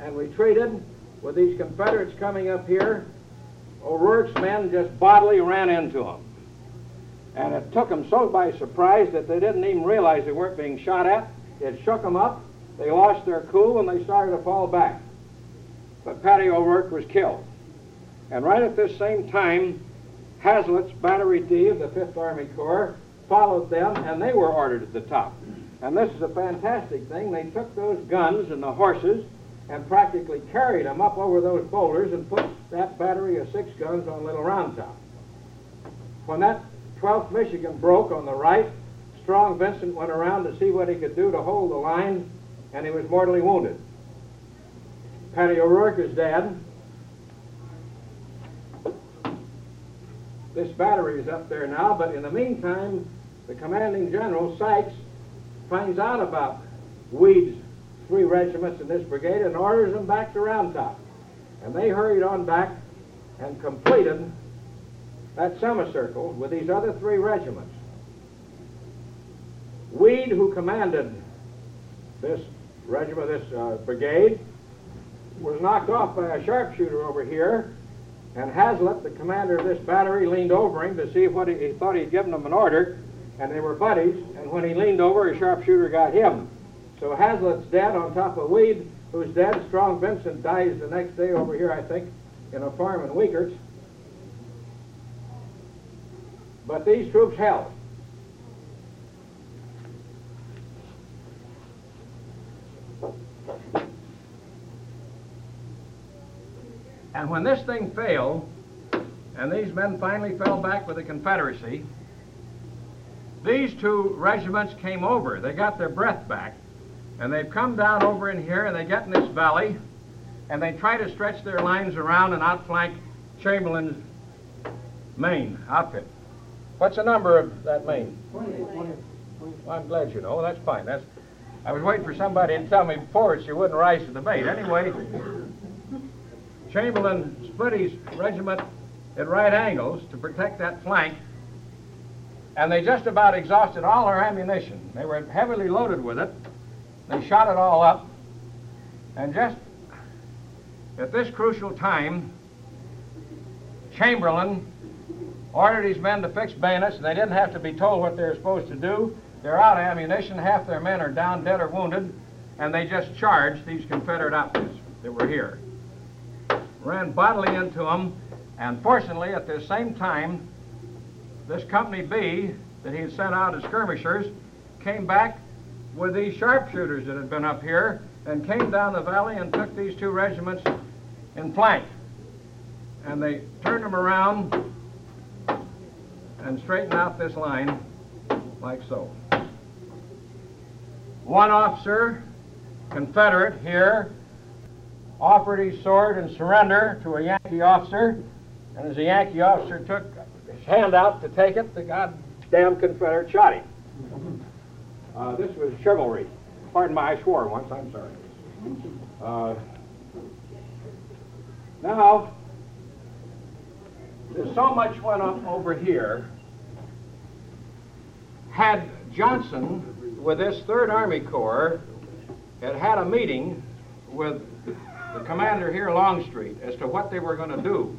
and retreated with these Confederates coming up here, O'Rourke's men just bodily ran into them. And it took them so by surprise that they didn't even realize they weren't being shot at. It shook them up. They lost their cool and they started to fall back. But Patty O'Rourke was killed. And right at this same time, Hazlett's Battery D of the 5th Army Corps followed them, and they were ordered at the top. And this is a fantastic thing. They took those guns and the horses and practically carried them up over those boulders and put that battery of six guns on Little Round Top. When that 12th Michigan broke on the right, Strong Vincent went around to see what he could do to hold the line, and he was mortally wounded. Patty O'Rourke is dead. This battery is up there now, but in the meantime, the commanding general, Sykes, finds out about Weed's three regiments in this brigade and orders them back to Round Top. And they hurried on back and completed that semicircle with these other three regiments. Weed, who commanded this regiment, this uh, brigade, was knocked off by a sharpshooter over here and Hazlett, the commander of this battery, leaned over him to see what he, he thought he'd given him an order, and they were buddies, and when he leaned over, a sharpshooter got him. So Hazlett's dead on top of Weed, who's dead. Strong Vincent dies the next day over here, I think, in a farm in Weikert. But these troops held. And when this thing failed, and these men finally fell back with the Confederacy, these two regiments came over. They got their breath back. And they've come down over in here and they get in this valley and they try to stretch their lines around and outflank Chamberlain's Maine outfit. What's the number of that Maine? 28. Well, I'm glad you know. That's fine. That's. I was waiting for somebody to tell me before you wouldn't rise to the bait. Anyway, Chamberlain split his regiment at right angles to protect that flank, and they just about exhausted all their ammunition. They were heavily loaded with it. They shot it all up, and just at this crucial time, Chamberlain ordered his men to fix bayonets, and they didn't have to be told what they were supposed to do. They're out of ammunition, half their men are down, dead or wounded, and they just charged these Confederate outfits that were here. Ran bodily into them, and fortunately, at the same time, this Company B that he had sent out as skirmishers came back with these sharpshooters that had been up here and came down the valley and took these two regiments in flank. And they turned them around and straightened out this line like so. One officer, Confederate here, offered his sword in surrender to a Yankee officer, and as the Yankee officer took hand out to take it, the goddamn Confederate shot him. Uh, this was chivalry. Pardon my, I swore once, I'm sorry. Uh, now, there's so much went up over here. Had Johnson, with this Third Army Corps, had had a meeting with the commander here, Longstreet, as to what they were going to do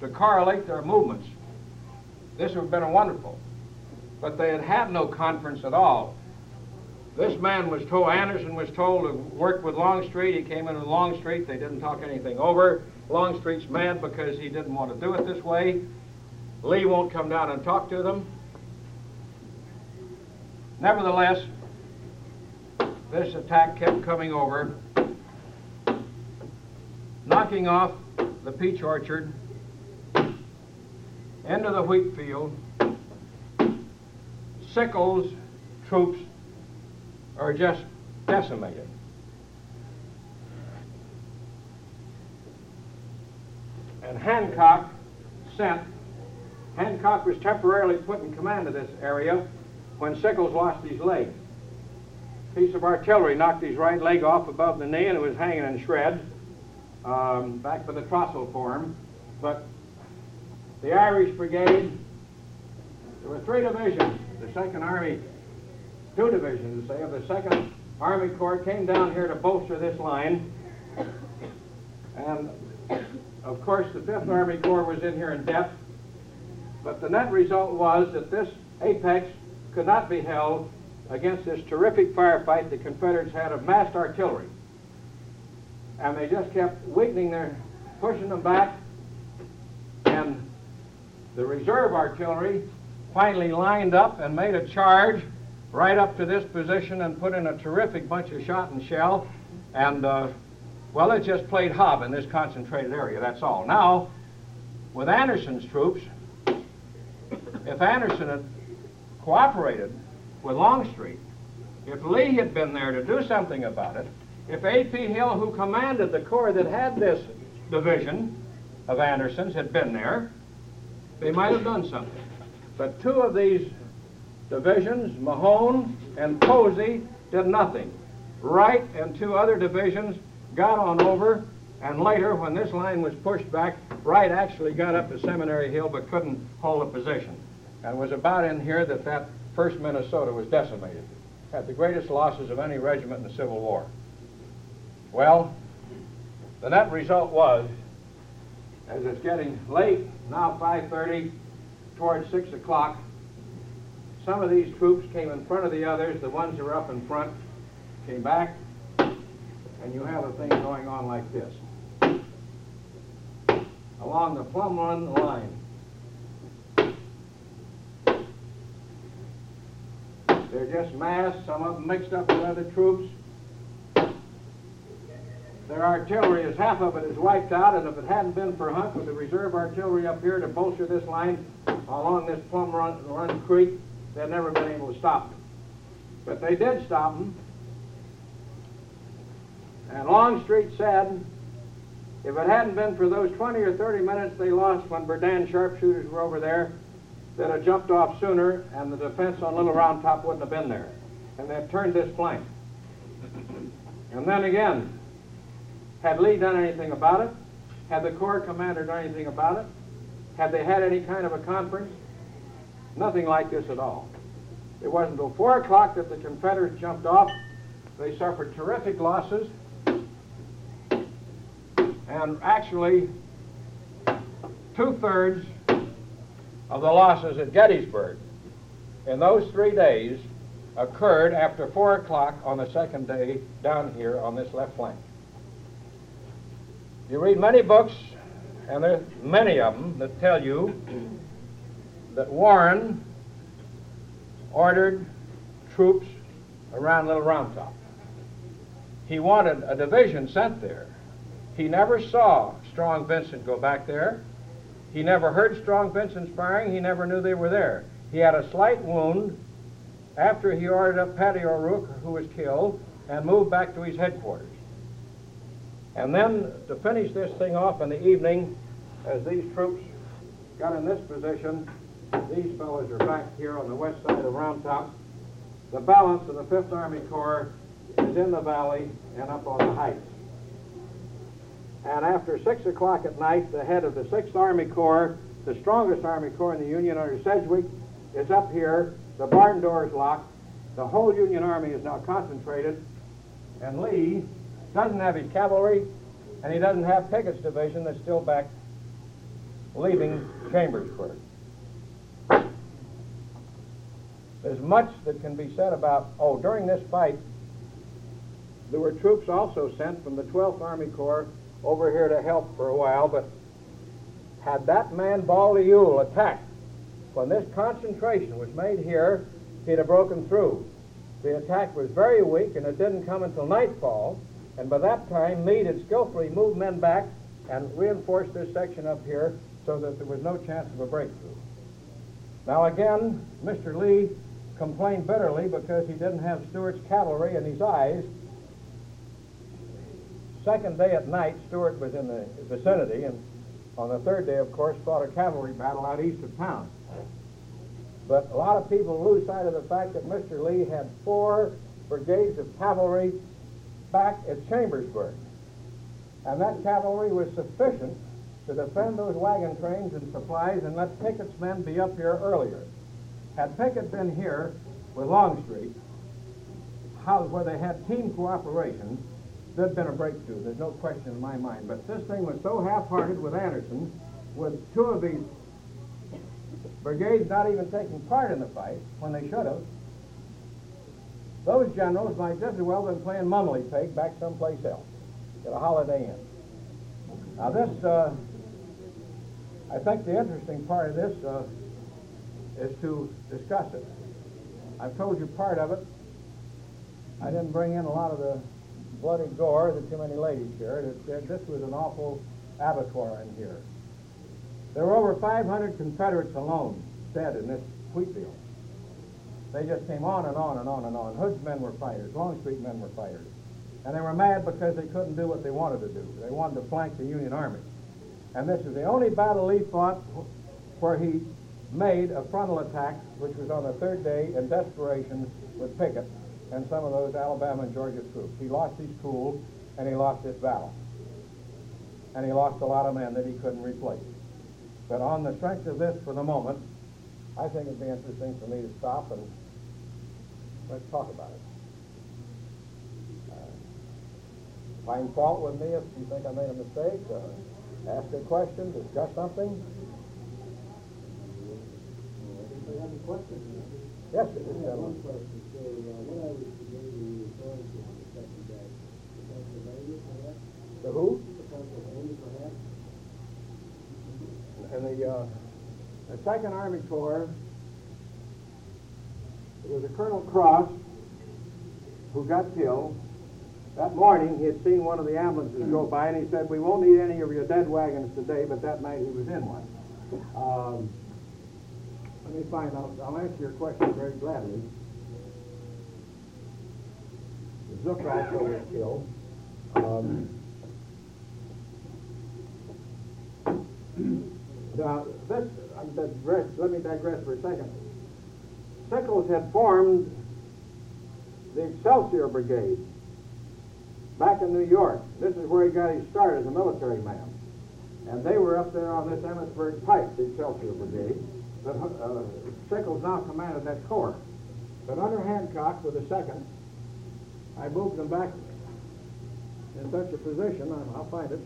to correlate their movements, this would have been wonderful. But they had had no conference at all. This man was told, Anderson was told to work with Longstreet. He came in with Longstreet. They didn't talk anything over. Longstreet's mad because he didn't want to do it this way. Lee won't come down and talk to them. Nevertheless, this attack kept coming over, knocking off the peach orchard into the wheat field. Sickles' troops are just decimated. And Hancock sent, Hancock was temporarily put in command of this area when Sickles lost his leg. A piece of artillery knocked his right leg off above the knee and it was hanging in shreds um, back by the Trostle form. But the Irish Brigade, there were three divisions. The Second Army two divisions, say, of the Second Army Corps came down here to bolster this line. And, of course, the Fifth Army Corps was in here in depth. But the net result was that this apex could not be held against this terrific firefight the Confederates had of massed artillery. And they just kept weakening their, pushing them back. The reserve artillery finally lined up and made a charge right up to this position and put in a terrific bunch of shot and shell. And, uh, well, it just played hob in this concentrated area, that's all. Now, with Anderson's troops, if Anderson had cooperated with Longstreet, if Lee had been there to do something about it, if A.P. Hill, who commanded the corps that had this division of Anderson's, had been there, they might have done something. But two of these divisions, Mahone and Posey, did nothing. Wright and two other divisions got on over, and later, when this line was pushed back, Wright actually got up to Seminary Hill but couldn't hold a position. And it was about in here that that 1st Minnesota was decimated. Had the greatest losses of any regiment in the Civil War. Well, the net result was, as it's getting late, now 5.30, towards 6 o'clock, some of these troops came in front of the others, the ones that were up in front came back, and you have a thing going on like this. Along the Plum Run line. They're just massed, some of them mixed up with other troops. Their artillery is half of it is wiped out, and if it hadn't been for Hunt with the reserve artillery up here to bolster this line along this Plum Run, Run Creek, they'd never been able to stop them. But they did stop them. And Longstreet said, if it hadn't been for those 20 or 30 minutes they lost when Berdan sharpshooters were over there, they'd have jumped off sooner, and the defense on Little Round Top wouldn't have been there. And they'd turned this flank. And then again, had Lee done anything about it? Had the Corps commander done anything about it? Had they had any kind of a conference? Nothing like this at all. It wasn't until 4 o'clock that the Confederates jumped off. They suffered terrific losses. And actually, two-thirds of the losses at Gettysburg in those three days occurred after 4 o'clock on the second day down here on this left flank. You read many books, and there's many of them that tell you that Warren ordered troops around Little Round Top. He wanted a division sent there. He never saw Strong Vincent go back there. He never heard Strong Vincent's firing. He never knew they were there. He had a slight wound after he ordered up Patty O'Rourke, who was killed, and moved back to his headquarters. And then to finish this thing off in the evening, as these troops got in this position, these fellows are back here on the west side of Round Top. The balance of the 5th Army Corps is in the valley and up on the heights. And after 6 o'clock at night, the head of the 6th Army Corps, the strongest Army Corps in the Union under Sedgwick, is up here. The barn door is locked. The whole Union Army is now concentrated. And Lee doesn't have his cavalry, and he doesn't have Pickett's division that's still back leaving Chambersburg. There's much that can be said about, oh, during this fight, there were troops also sent from the 12th Army Corps over here to help for a while, but had that man Baldy Ewell attacked when this concentration was made here, he'd have broken through. The attack was very weak, and it didn't come until nightfall, and by that time, Meade had skillfully moved men back and reinforced this section up here so that there was no chance of a breakthrough. Now again, Mr. Lee complained bitterly because he didn't have Stuart's cavalry in his eyes. Second day at night, Stuart was in the vicinity, and on the third day, of course, fought a cavalry battle out east of town. But a lot of people lose sight of the fact that Mr. Lee had four brigades of cavalry back at Chambersburg. And that cavalry was sufficient to defend those wagon trains and supplies and let Pickett's men be up here earlier. Had Pickett been here with Longstreet, how, where they had team cooperation, there'd been a breakthrough. There's no question in my mind. But this thing was so half-hearted with Anderson, with two of these brigades not even taking part in the fight when they should have, those generals might just as well have been playing mummely peg back someplace else at a Holiday Inn. Now this, uh, I think the interesting part of this uh, is to discuss it. I've told you part of it. I didn't bring in a lot of the bloody gore that too many ladies shared. It, this was an awful abattoir in here. There were over 500 Confederates alone dead in this wheat field. They just came on and on and on and on. Hood's men were fighters. Longstreet men were fighters. And they were mad because they couldn't do what they wanted to do. They wanted to flank the Union Army. And this is the only battle Lee fought where he made a frontal attack, which was on the third day in desperation with Pickett and some of those Alabama and Georgia troops. He lost his cool and he lost this battle. And he lost a lot of men that he couldn't replace. But on the strength of this for the moment, I think it'd be interesting for me to stop and let's talk about it. Uh, find fault with me if you think I made a mistake. Uh, ask a question, discuss something. Yes, this Yeah, one question, so, uh, what I was debating referring to the second guy, the Pennsylvania perhaps, The who? the Pennsylvania perhaps? And the, uh, the Second Army Corps, it was a Colonel Cross who got killed. That morning, he had seen one of the ambulances go by, and he said, "We won't need any of your dead wagons today," but that night he was in one. Um, let me find out. I'll answer your question very gladly. Zook also was killed. Um, Now, this, digress, let me digress for a second. Sickles had formed the Excelsior Brigade back in New York. This is where he got his start as a military man. And they were up there on this Emmitsburg Pike, the Excelsior Brigade. But uh, Sickles now commanded that corps. But under Hancock, with the second, I moved them back in such a position, I'll find it.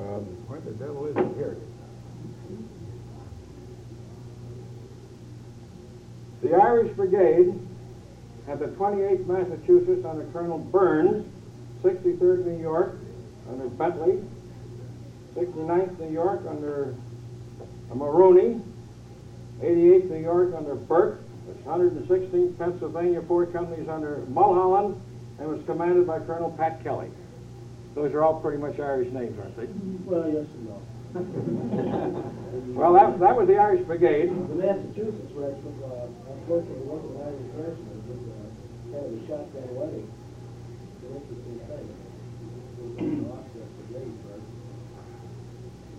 Um, where the devil is it? Here. The Irish Brigade had the 28th Massachusetts under Colonel Byrnes, 63rd New York under Bentley, 69th New York under Moroney, 88th New York under Burke, 116th Pennsylvania Four Companies under Mulholland, and was commanded by Colonel Pat Kelly. Those are all pretty much Irish names, aren't they? Well, yes and no. Well, that, that was the Irish Brigade. The Massachusetts regiment, uh, unfortunately, wasn't an Irish regiment, it was, uh, kind of a shotgun wedding. It's an interesting thing. It was an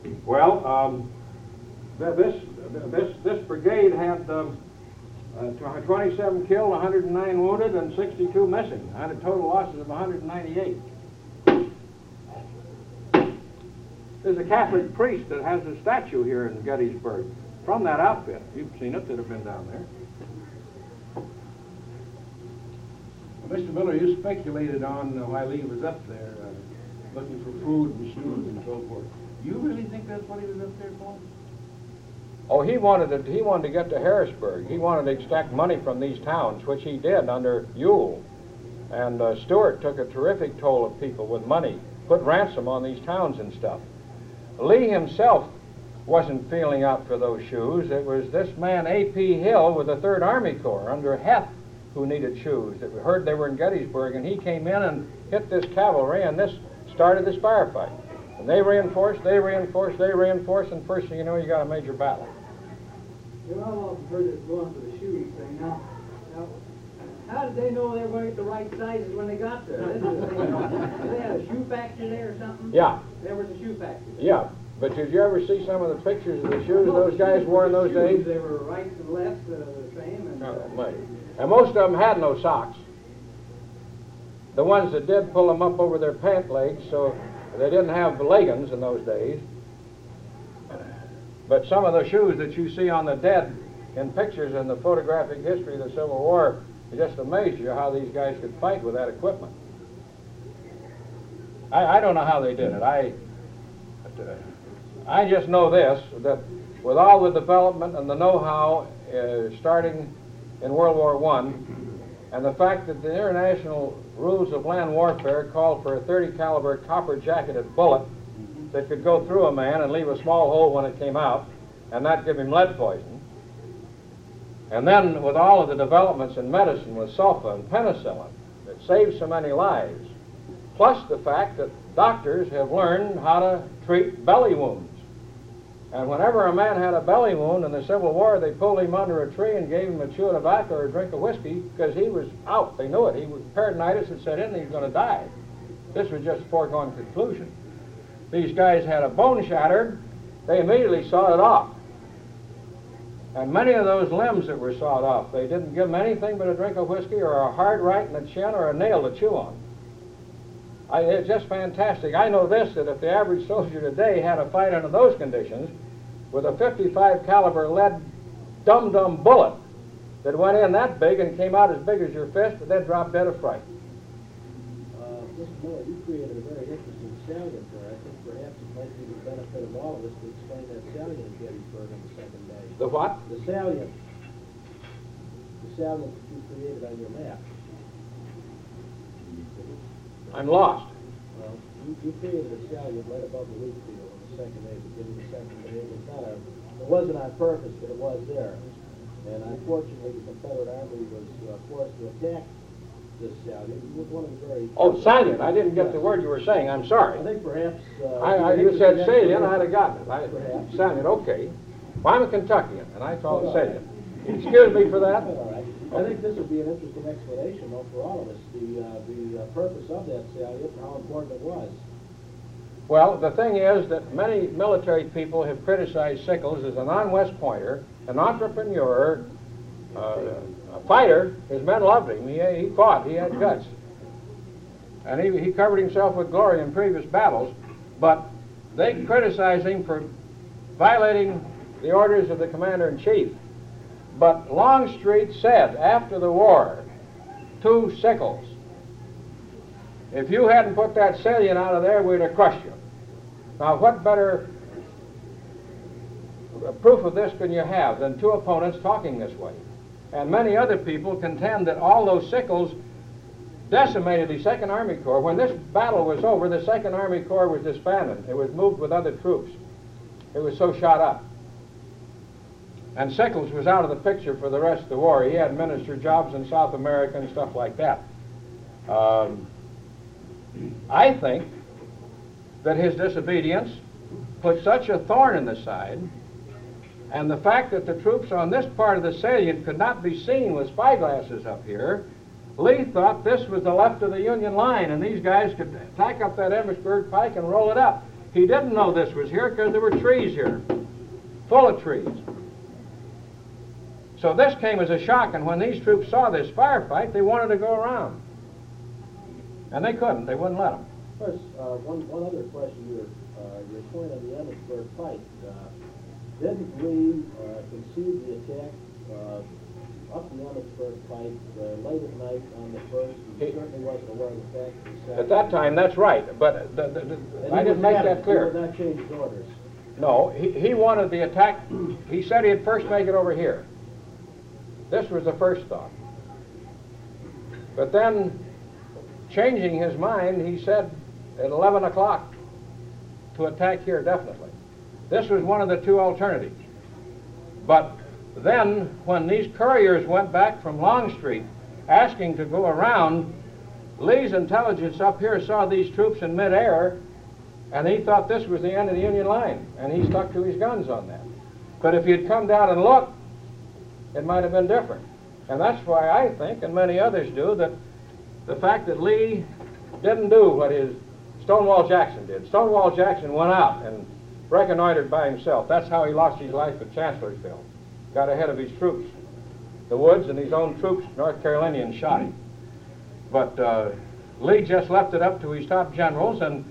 brigade. Well, um, this, this, this brigade had, um, uh, 27 killed, 109 wounded, and 62 missing, had a total losses of 198. There's a Catholic priest that has a statue here in Gettysburg from that outfit. You've seen it that have been down there. Well, Mr. Miller, you speculated on uh, why Lee was up there, uh, looking for food and shoes and so forth. Do You really think that's what he was up there for? Oh, he wanted to, he wanted to get to Harrisburg. He wanted to extract money from these towns, which he did under Ewell. And uh, Stuart took a terrific toll of people with money, put ransom on these towns and stuff. Lee himself wasn't feeling out for those shoes. It was this man, A.P. Hill, with the Third Army Corps under Heth, who needed shoes. We heard they were in Gettysburg, and he came in and hit this cavalry, and this started this firefight. And they reinforced, they reinforced, they reinforced, and first thing you know, you got a major battle. You know, I've heard this going for the shoes thing. Now, how did they know they were going to get the right sizes when they got there? This is the thing, you know. They had a shoe factory there or something? Yeah, There was a shoe factory. yeah. But did you ever see some of the pictures of the shoes those guys wore in those days? They were rights and lefts, uh, the same, and. Oh, my. And most of them had no socks. The ones that did pull them up over their pant legs, so they didn't have leggings in those days. But some of the shoes that you see on the dead in pictures in the photographic history of the Civil War, it just amazes you how these guys could fight with that equipment. I, I don't know how they did it. I, I just know this, that with all the development and the know-how uh, starting in World War One, and the fact that the international rules of land warfare called for a 30 caliber copper jacketed bullet that could go through a man and leave a small hole when it came out and not give him lead poison. And then with all of the developments in medicine with sulfa and penicillin that saved so many lives, plus the fact that doctors have learned how to treat belly wounds. And whenever a man had a belly wound in the Civil War, they pulled him under a tree and gave him a chew of tobacco or a drink of whiskey because he was out. They knew it. He was peritonitis had set in he was going to die. This was just a foregone conclusion. These guys had a bone shattered. They immediately sawed it off. And many of those limbs that were sawed off, they didn't give them anything but a drink of whiskey or a hard right in the chin or a nail to chew on. I, it's just fantastic. I know this, that if the average soldier today had a fight under those conditions, with a 55 caliber lead dum-dum bullet, that went in that big and came out as big as your fist, and then dropped dead of fright. Uh, Mr. Miller, you created a very interesting salient there. I think perhaps it might be the benefit of all of us to explain that salient at Gettysburg on the second day. The what? The salient, the salient that you created on your map. I'm lost. Well, you, you created a salient right above the wheat field on the second day, beginning the second day. It was not a, it wasn't on purpose, but it was there. And unfortunately, the Confederate Army was uh, forced to attack this salient. It was one of the very... Oh, salient. I didn't get the word you were saying. I'm sorry. I think perhaps... Uh, I, I, you said salient, I'd have gotten it. I, Perhaps. salient, okay. Well, I'm a Kentuckian, and I call it salient. Excuse me for that. All right. I think this would be an interesting explanation, though, for all of us, the, uh, the uh, purpose of that salient and how important it was. Well, the thing is that many military people have criticized Sickles as a non-West Pointer, an entrepreneur, uh, a fighter. His men loved him. He, he fought. He had guts. And he, he covered himself with glory in previous battles. But they criticized him for violating the orders of the commander-in-chief. But Longstreet said after the war to Sickles, if you hadn't put that salient out of there, we'd have crushed you. Now, what better uh, proof of this can you have than two opponents talking this way? And many other people contend that although Sickles decimated the Second Army Corps, when this battle was over, the Second Army Corps was disbanded. It was moved with other troops. It was so shot up. And Sickles was out of the picture for the rest of the war. He had minister jobs in South America and stuff like that. Um, I think that his disobedience put such a thorn in the side, and the fact that the troops on this part of the salient could not be seen with spyglasses up here, Lee thought this was the left of the Union line, and these guys could tack up that Emmitsburg pike and roll it up. He didn't know this was here because there were trees here, full of trees. So this came as a shock, and when these troops saw this firefight, they wanted to go around. And they couldn't. They wouldn't let them. Of course, uh, one, one other question, your, uh, your point on the Emmitsburg fight. Uh, didn't Lee uh, concede the attack uh, up the Emmitsburg fight uh, late at night on the first? He He- certainly wasn't aware of the fact that At that time, that's right, but the, the, the, I didn't make that clear. He would not change orders. No, he, he wanted the attack, he said he'd first make it over here. This was the first thought. But then, changing his mind, he said at 11 o'clock to attack here definitely. This was one of the two alternatives. But then, when these couriers went back from Longstreet asking to go around, Lee's intelligence up here saw these troops in midair and he thought this was the end of the Union line, and he stuck to his guns on that. But if you'd come down and looked, it might have been different. And that's why I think, and many others do, that the fact that Lee didn't do what his Stonewall Jackson did. Stonewall Jackson went out and reconnoitered by himself. That's how he lost his life at Chancellorsville. Got ahead of his troops. The Woods and his own troops, North Carolinians, shot him. But uh, Lee just left it up to his top generals, and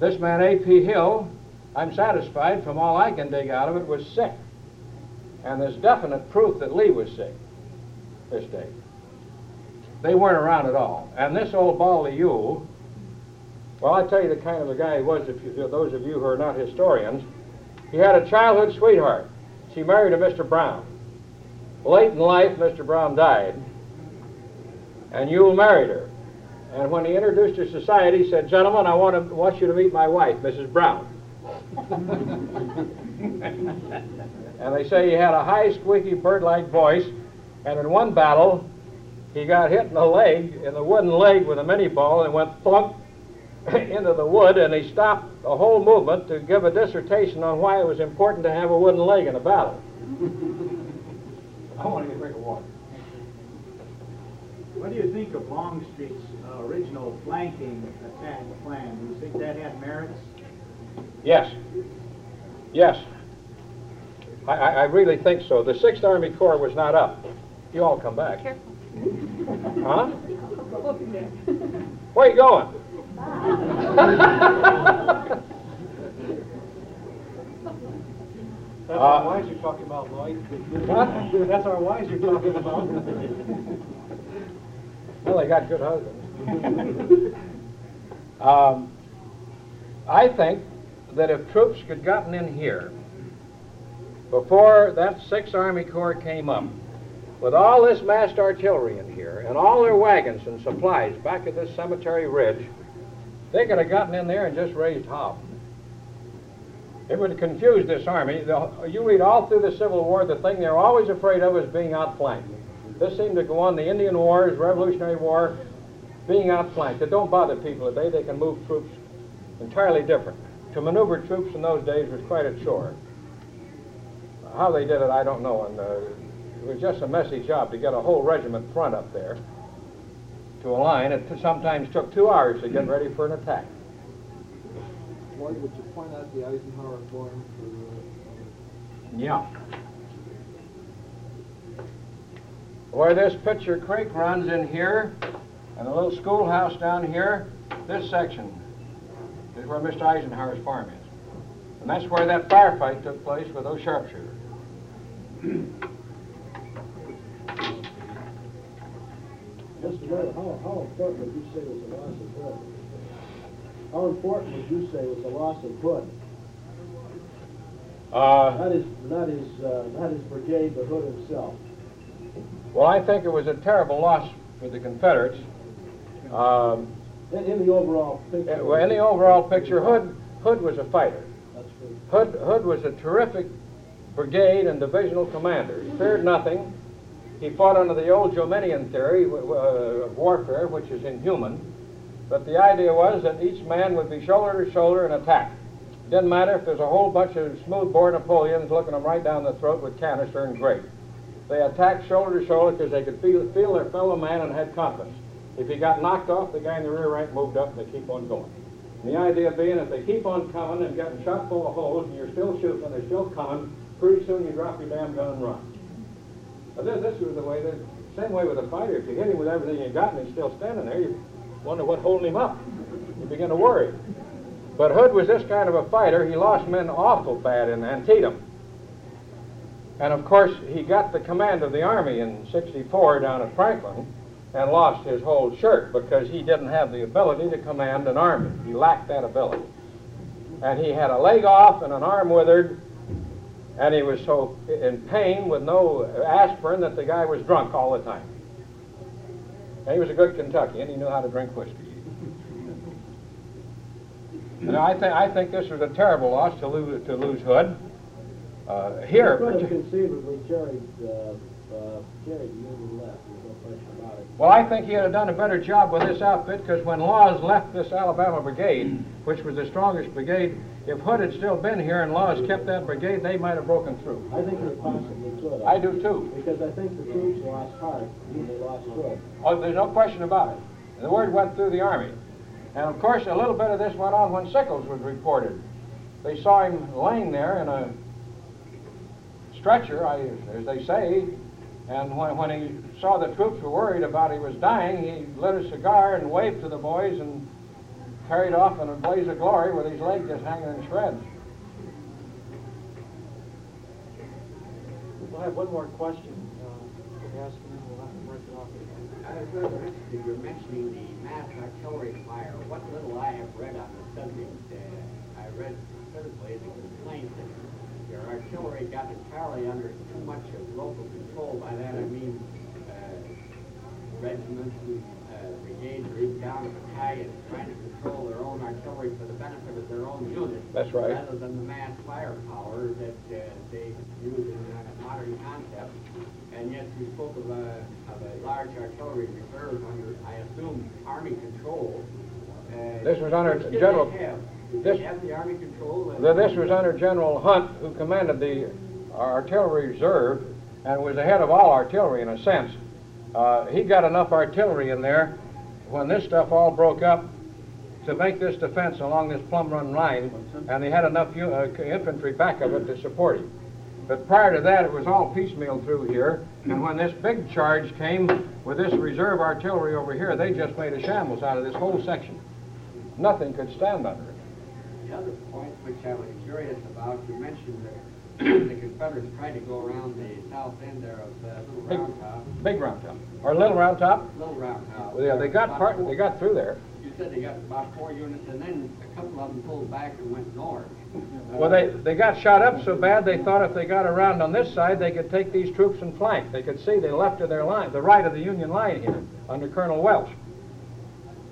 this man, A.P. Hill, I'm satisfied from all I can dig out of it, was sick. And there's definite proof that Lee was sick this day. They weren't around at all. And this old Baldy Ewell, well, I'll tell you the kind of a guy he was, if you, those of you who are not historians. He had a childhood sweetheart. She married a Mr. Brown. Late in life, Mr. Brown died, and Ewell married her. And when he introduced her to society, he said, Gentlemen, I want, to, want you to meet my wife, Mrs. Brown. and they say he had a high, squeaky, bird like voice, and in one battle, he got hit in the leg, in the wooden leg with a minie ball, and went plunk into the wood, and he stopped the whole movement to give a dissertation on why it was important to have a wooden leg in a battle. I want to get a drink of water. What do you think of Longstreet's uh, original flanking attack plan? Do you think that had merits? Yes. Yes. I, I, I really think so. The Sixth Army Corps was not up. You all come back. Careful. Huh? Where are you going? That's Uh, our wives you're talking about, Lloyd. What? That's our wives you're talking about. Well, they got good husbands. um, I think that if troops had gotten in here before that Sixth Army Corps came up, with all this massed artillery in here and all their wagons and supplies back at this cemetery ridge, they could have gotten in there and just raised hob. It would have confused this army. You read all through the Civil War, the thing they're always afraid of is being outflanked. This seemed to go on the Indian Wars, Revolutionary War, being outflanked. It don't bother people today. They can move troops entirely different. To maneuver troops in those days was quite a chore. How they did it, I don't know. And uh, it was just a messy job to get a whole regiment front up there to a line. It sometimes took two hours to get ready for an attack. Lloyd, would you point out the Eisenhower form for, Yeah. Where this Pitcher Creek runs in here, and the little schoolhouse down here, this section is where Mr. Eisenhower's farm is. And that's where that firefight took place with those sharpshooters. Mr. Miller, how, how important would you say was the loss of Hood? How important would you say was the loss of Hood? Uh, Not his, not his, uh, not his brigade, but Hood himself. well, I think it was a terrible loss for the Confederates. Um, In, in the overall picture. well, in the overall picture, Hood, Hood was a fighter. That's true. Hood, Hood was a terrific brigade and divisional commander. He feared nothing. He fought under the old Jominian theory w- uh, of warfare, which is inhuman. But the idea was that each man would be shoulder to shoulder and attack. It Didn't matter if there's a whole bunch of smoothbore Napoleons looking them right down the throat with canister and grape. They attacked shoulder to shoulder because they could feel, feel their fellow man and had confidence. If he got knocked off, the guy in the rear rank moved up and they keep on going. And the idea being if they keep on coming and getting shot full of holes and you're still shooting and they're still coming, pretty soon you drop your damn gun and run. But this, this was the way, the same way with a fighter. If you hit him with everything you got and he's still standing there, you wonder what holding him up. You begin to worry. But Hood was this kind of a fighter. He lost men awful bad in Antietam. And of course, he got the command of the army in 64 down at Franklin and lost his whole shirt because he didn't have the ability to command an army. He lacked that ability. And he had a leg off and an arm withered, and he was so in pain with no aspirin that the guy was drunk all the time. And he was a good Kentuckian. He knew how to drink whiskey. And I think I think this was a terrible loss to lose to lose Hood. Uh, here, partic- conceivably carried, uh, uh, carried the Union left, there's no question about it. well, I think he would have done a better job with this outfit because when Laws left this Alabama brigade, which was the strongest brigade, if Hood had still been here and Laws kept that brigade, they might have broken through. I think they possibly could. I do too. Because I think the troops lost heart, and they lost Hood. Oh, there's no question about it. The word went through the army. And of course, a little bit of this went on when Sickles was reported. They saw him laying there in a stretcher, I, as they say, and when, when he saw the troops were worried about he was dying, he lit a cigar and waved to the boys and carried off in a blaze of glory with his leg just hanging in shreds. We'll have one more question. Uh, to ask, and then we'll have to break it off. I was rather interested, you're mentioning the mass artillery fire. What little I have read on the subject, uh, I read specifically the complaint that your artillery got entirely under too much of local control. By that I mean uh, regiments and uh, brigades or even down to battalions trying to control their own artillery for the benefit of their own units. That's right. Rather than the mass firepower that uh, they use in uh, modern concepts. And yet you spoke of a, of a large artillery reserve under, I assume, Army control. Uh, This was under which did they General- this- the Army control? This was under General Hunt, who commanded the artillery reserve and was the head of all artillery in a sense. Uh, he got enough artillery in there when this stuff all broke up to make this defense along this Plum Run line, and they had enough uh, infantry back of it to support it. But prior to that, it was all piecemeal through here, and when this big charge came with this reserve artillery over here, they just made a shambles out of this whole section. Nothing could stand under it. The other point which I was curious about, you mentioned the the Confederates tried to go around the south end there of the Little Big, Round Top. big round top. Or little round top? Little Round Top. Well, yeah, they got part, they got through there. You said they got about four units, and then a couple of them pulled back and went north. Well, they, they got shot up so bad, they thought if they got around on this side, they could take these troops and flank. They could see the left of their line, the right of the Union line here, under Colonel Welch.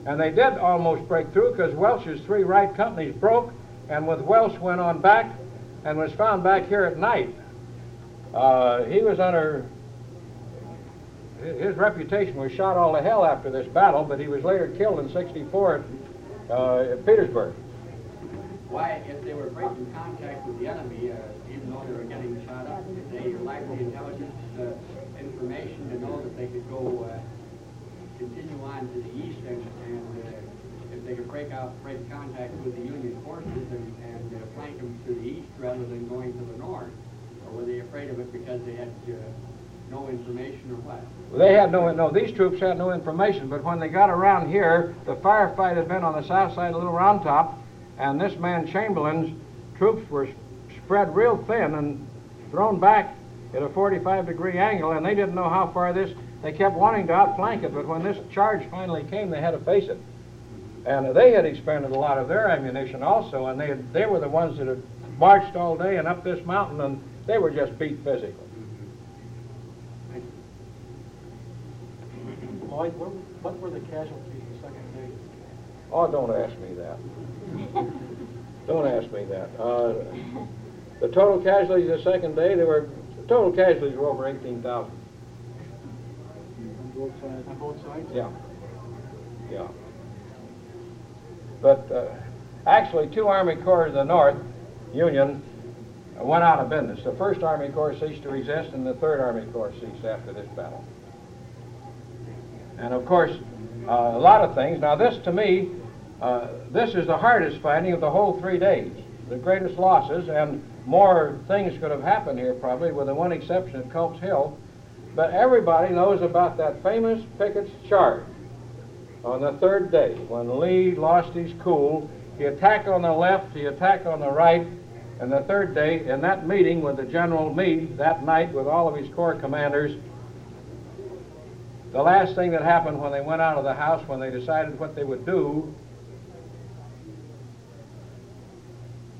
And they did almost break through, because Welch's three right companies broke, and with Welch went on back and was found back here at night. Uh, he was under, his reputation was shot all to hell after this battle, but he was later killed in 64 at, uh, at Petersburg. Why, if they were breaking contact with the enemy, uh, even though they were getting shot up, did they lack the intelligence uh, information to know that they could go uh, continue on to the east and, and they could break out, break contact with the Union forces and, and uh, flank them to the east rather than going to the north? Or were they afraid of it because they had uh, no information or what? They had no, no, these troops had no information, but when they got around here, the firefight had been on the south side of Little Round Top, and this man Chamberlain's troops were spread real thin and thrown back at a 45 degree angle, and they didn't know how far this, they kept wanting to outflank it, but when this charge finally came, they had to face it. And they had expended a lot of their ammunition also, and they, had, they were the ones that had marched all day and up this mountain, and they were just beat physically. Lloyd, what, what were the casualties the second day? Oh, don't ask me that. Don't ask me that. Uh, the total casualties the second day, they were, the total casualties were over 18,000. On both sides? On both sides? Yeah. Yeah. But uh, actually, two Army Corps of the North, Union, uh, went out of business. The First Army Corps ceased to resist, and the Third Army Corps ceased after this battle. And of course, uh, a lot of things. Now, this to me, uh, this is the hardest fighting of the whole three days. The greatest losses, and more things could have happened here probably, with the one exception at Culp's Hill. But everybody knows about that famous Pickett's charge on the third day when Lee lost his cool. He attacked on the left, he attacked on the right, and the third day, in that meeting with the General Meade that night with all of his corps commanders, the last thing that happened when they went out of the house, when they decided what they would do,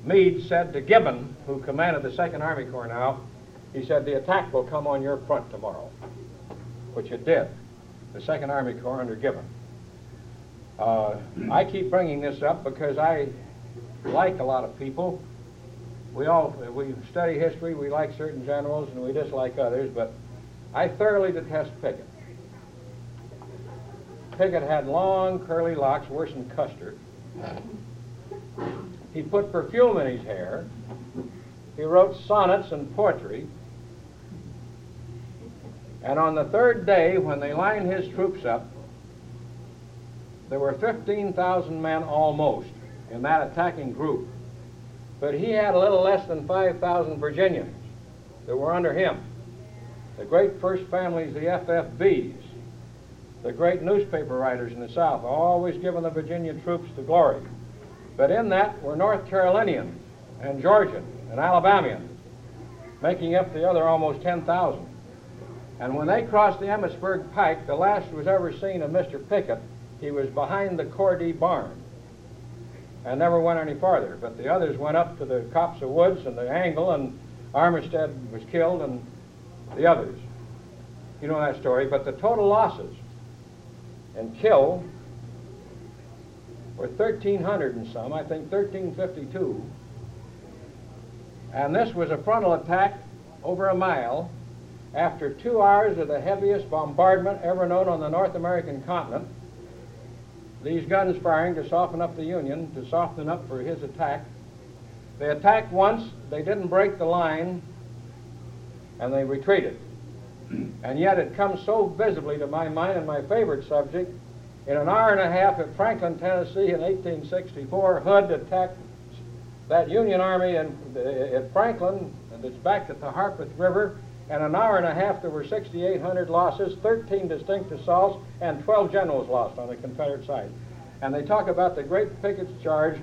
Meade said to Gibbon, who commanded the Second Army Corps now, he said, the attack will come on your front tomorrow, which it did. The Second Army Corps under Gibbon. Uh, I keep bringing this up because I like a lot of people. We all, we study history, we like certain generals and we dislike others, but I thoroughly detest Pickett. Pickett had long curly locks, worse than Custer. He put perfume in his hair. He wrote sonnets and poetry. And on the third day, when they lined his troops up, there were 15,000 men almost in that attacking group. But he had a little less than 5,000 Virginians that were under him. The great first families, the FFVs, the great newspaper writers in the South, always giving the Virginia troops the glory. But in that were North Carolinians and Georgians and Alabamians, making up the other almost 10,000. And when they crossed the Emmitsburg Pike, the last was ever seen of Mr. Pickett, he was behind the Codori barn and never went any farther. But the others went up to the copse of woods and the angle, and Armistead was killed, and the others. You know that story. But the total losses and killed were 1,300 and some, I think 1,352. And this was a frontal attack over a mile after two hours of the heaviest bombardment ever known on the North American continent. These guns firing to soften up the Union, to soften up for his attack. They attacked once, they didn't break the line, and they retreated. And yet it comes so visibly to my mind and my favorite subject. In an hour and a half at Franklin, Tennessee in 1864, Hood attacked that Union Army in, at Franklin, and it's back at the Harpeth River. And an hour and a half, there were 6,800 losses, 13 distinct assaults, and 12 generals lost on the Confederate side. And they talk about the Great Pickett's Charge.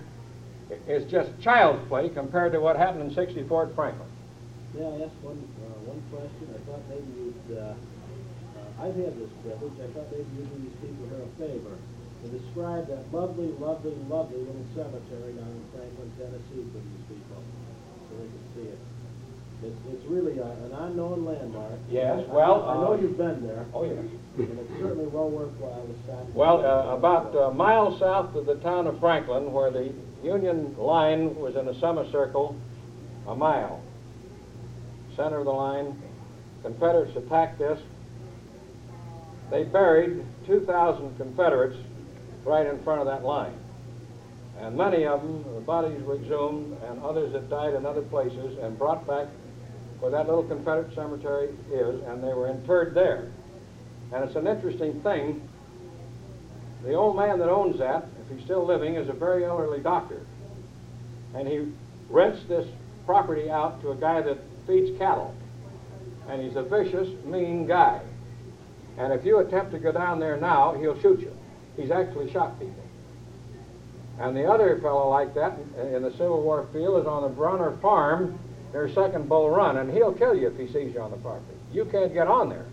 It's just child's play compared to what happened in 64 at Franklin. May I ask one, uh, one question? I thought maybe you'd, uh, uh, I've had this privilege, I thought maybe you'd do these people here a favor and describe that lovely, lovely, lovely little cemetery down in Franklin, Tennessee for these people, so they can see it. It's, it's really a, an unknown landmark. Yes, well, I know uh, you've been there, Oh, yes. and it's certainly well worthwhile to stop. Well, uh, about a mile south of the town of Franklin, where the Union line was in a semicircle, a mile. Center of the line, Confederates attacked this. They buried 2,000 Confederates right in front of that line. And many of them, the bodies were exhumed, and others that died in other places and brought back where that little Confederate cemetery is, and they were interred there. And it's an interesting thing. The old man that owns that, if he's still living, is a very elderly doctor. And he rents this property out to a guy that feeds cattle. And he's a vicious, mean guy. And if you attempt to go down there now, he'll shoot you. He's actually shot people. And the other fellow like that in the Civil War field is on the Brunner farm near Second Bull Run, and he'll kill you if he sees you on the property. You can't get on there.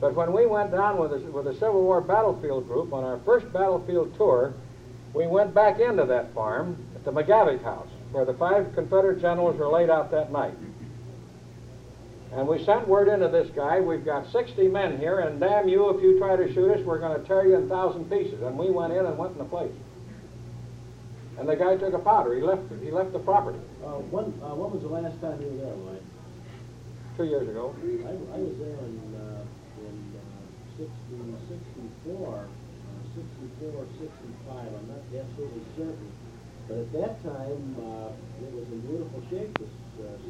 But when we went down with the, with the Civil War battlefield group on our first battlefield tour, we went back into that farm at the McGavock house, where the five Confederate generals were laid out that night. And we sent word into this guy, we've got 60 men here, and damn you, if you try to shoot us, we're going to tear you in a thousand pieces. And we went in and went in the place. And the guy took a powder. He left, he left the property Uh, when, uh, when was the last time you were there, Lloyd? two years ago. I, I was there in, uh, in, uh, sixty, sixty-four, uh, sixty-four, sixty-five, I'm not absolutely certain. But at that time, uh, it was in beautiful shape, this,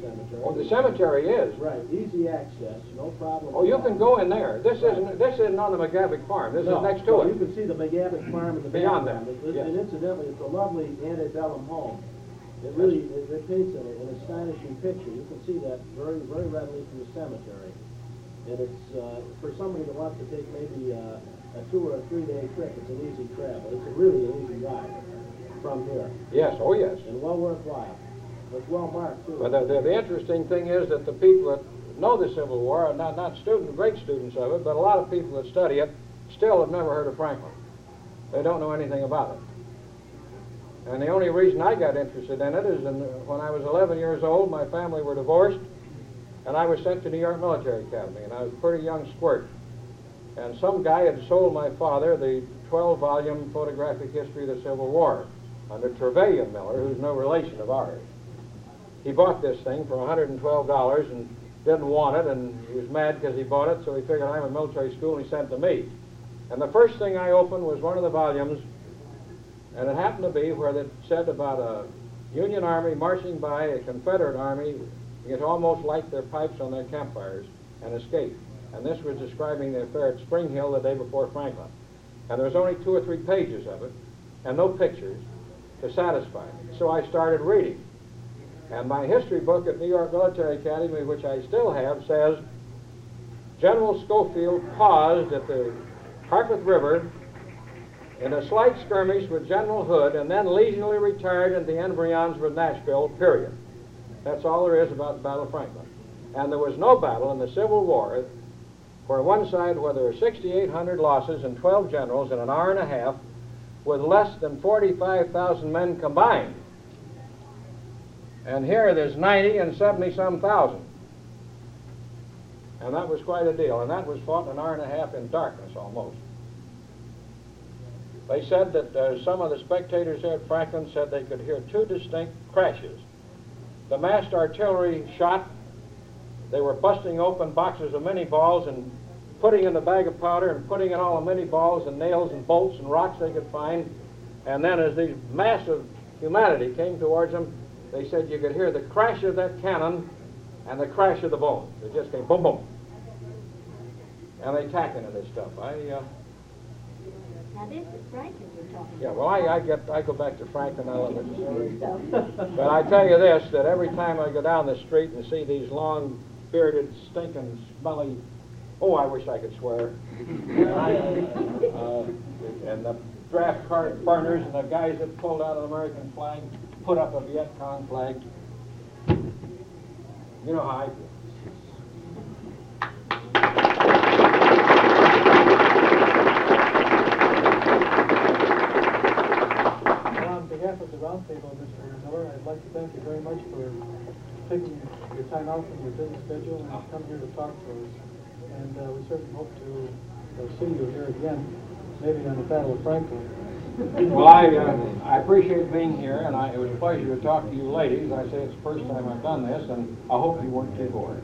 cemetery. Oh, the cemetery is. Right, easy access, no problem. Oh, you can go in there. This isn't, this isn't on the McGavock farm. This No, is next no, to You it. can see the McGavock farm in the Beyond background. that, It- it- yes. And incidentally, it's a lovely antebellum home. It really, it it paints an an astonishing picture. You can see that very, very readily from the cemetery. And it's, uh, for somebody that wants to take maybe uh, a two or a three-day trip, it's an easy travel. It's a really an easy ride from here, Yes, oh, yes. and well worthwhile. It's well marked, too. The, the, the interesting thing is that the people that know the Civil War are not, not student, great students of it, but a lot of people that study it still have never heard of Franklin. They don't know anything about it. And the only reason I got interested in it is in, when I was 11 years old, my family were divorced, and I was sent to New York Military Academy, and I was a pretty young squirt. And some guy had sold my father the 12-volume photographic history of the Civil War under Trevelyan Miller, who's no relation of ours. He bought this thing for $112 and didn't want it, and he was mad because he bought it, so he figured I'm in military school and he sent it to me. And the first thing I opened was one of the volumes, and it happened to be where it said about a Union army marching by a Confederate army, it almost light their pipes on their campfires and escape. And this was describing the affair at Spring Hill the day before Franklin. And there was only two or three pages of it, and no pictures to satisfy me. So I started reading. And my history book at New York Military Academy, which I still have, says General Schofield paused at the Harpeth River in a slight skirmish with General Hood and then leisurely retired into the embryons with Nashville, period. That's all there is about the Battle of Franklin. And there was no battle in the Civil War where one side where there were 6,800 losses and 12 generals in an hour and a half with less than 45,000 men combined. And here there's 90 and 70 some thousand. And that was quite a deal. And that was fought an hour and a half in darkness almost. They said that uh, some of the spectators there at Franklin said they could hear two distinct crashes. The massed artillery shot, they were busting open boxes of minie balls and putting in the bag of powder and putting in all the minie balls and nails and bolts and rocks they could find. And then as these massive humanity came towards them, they said you could hear the crash of that cannon and the crash of the bones. It just came boom, boom. And they tack into this stuff. I, uh, Now, this is Franklin you're talking yeah, well, I, I get, I go back to Franklin, I love it. But I tell you this, that every time I go down the street and see these long bearded, stinking, smelly, oh, I wish I could swear. uh, and the draft card burners and the guys that pulled out an American flag, put up a Viet Cong flag. You know how I feel. On behalf of the roundtable, Mr. Miller, I'd like to thank you very much for taking your time out from your busy schedule and come here to talk to us. And uh, we certainly hope to uh, see you here again, maybe on the Battle of Franklin. Well, I, uh, I appreciate being here, and I, it was a pleasure to talk to you ladies. I say it's the first time I've done this, and I hope you weren't too bored.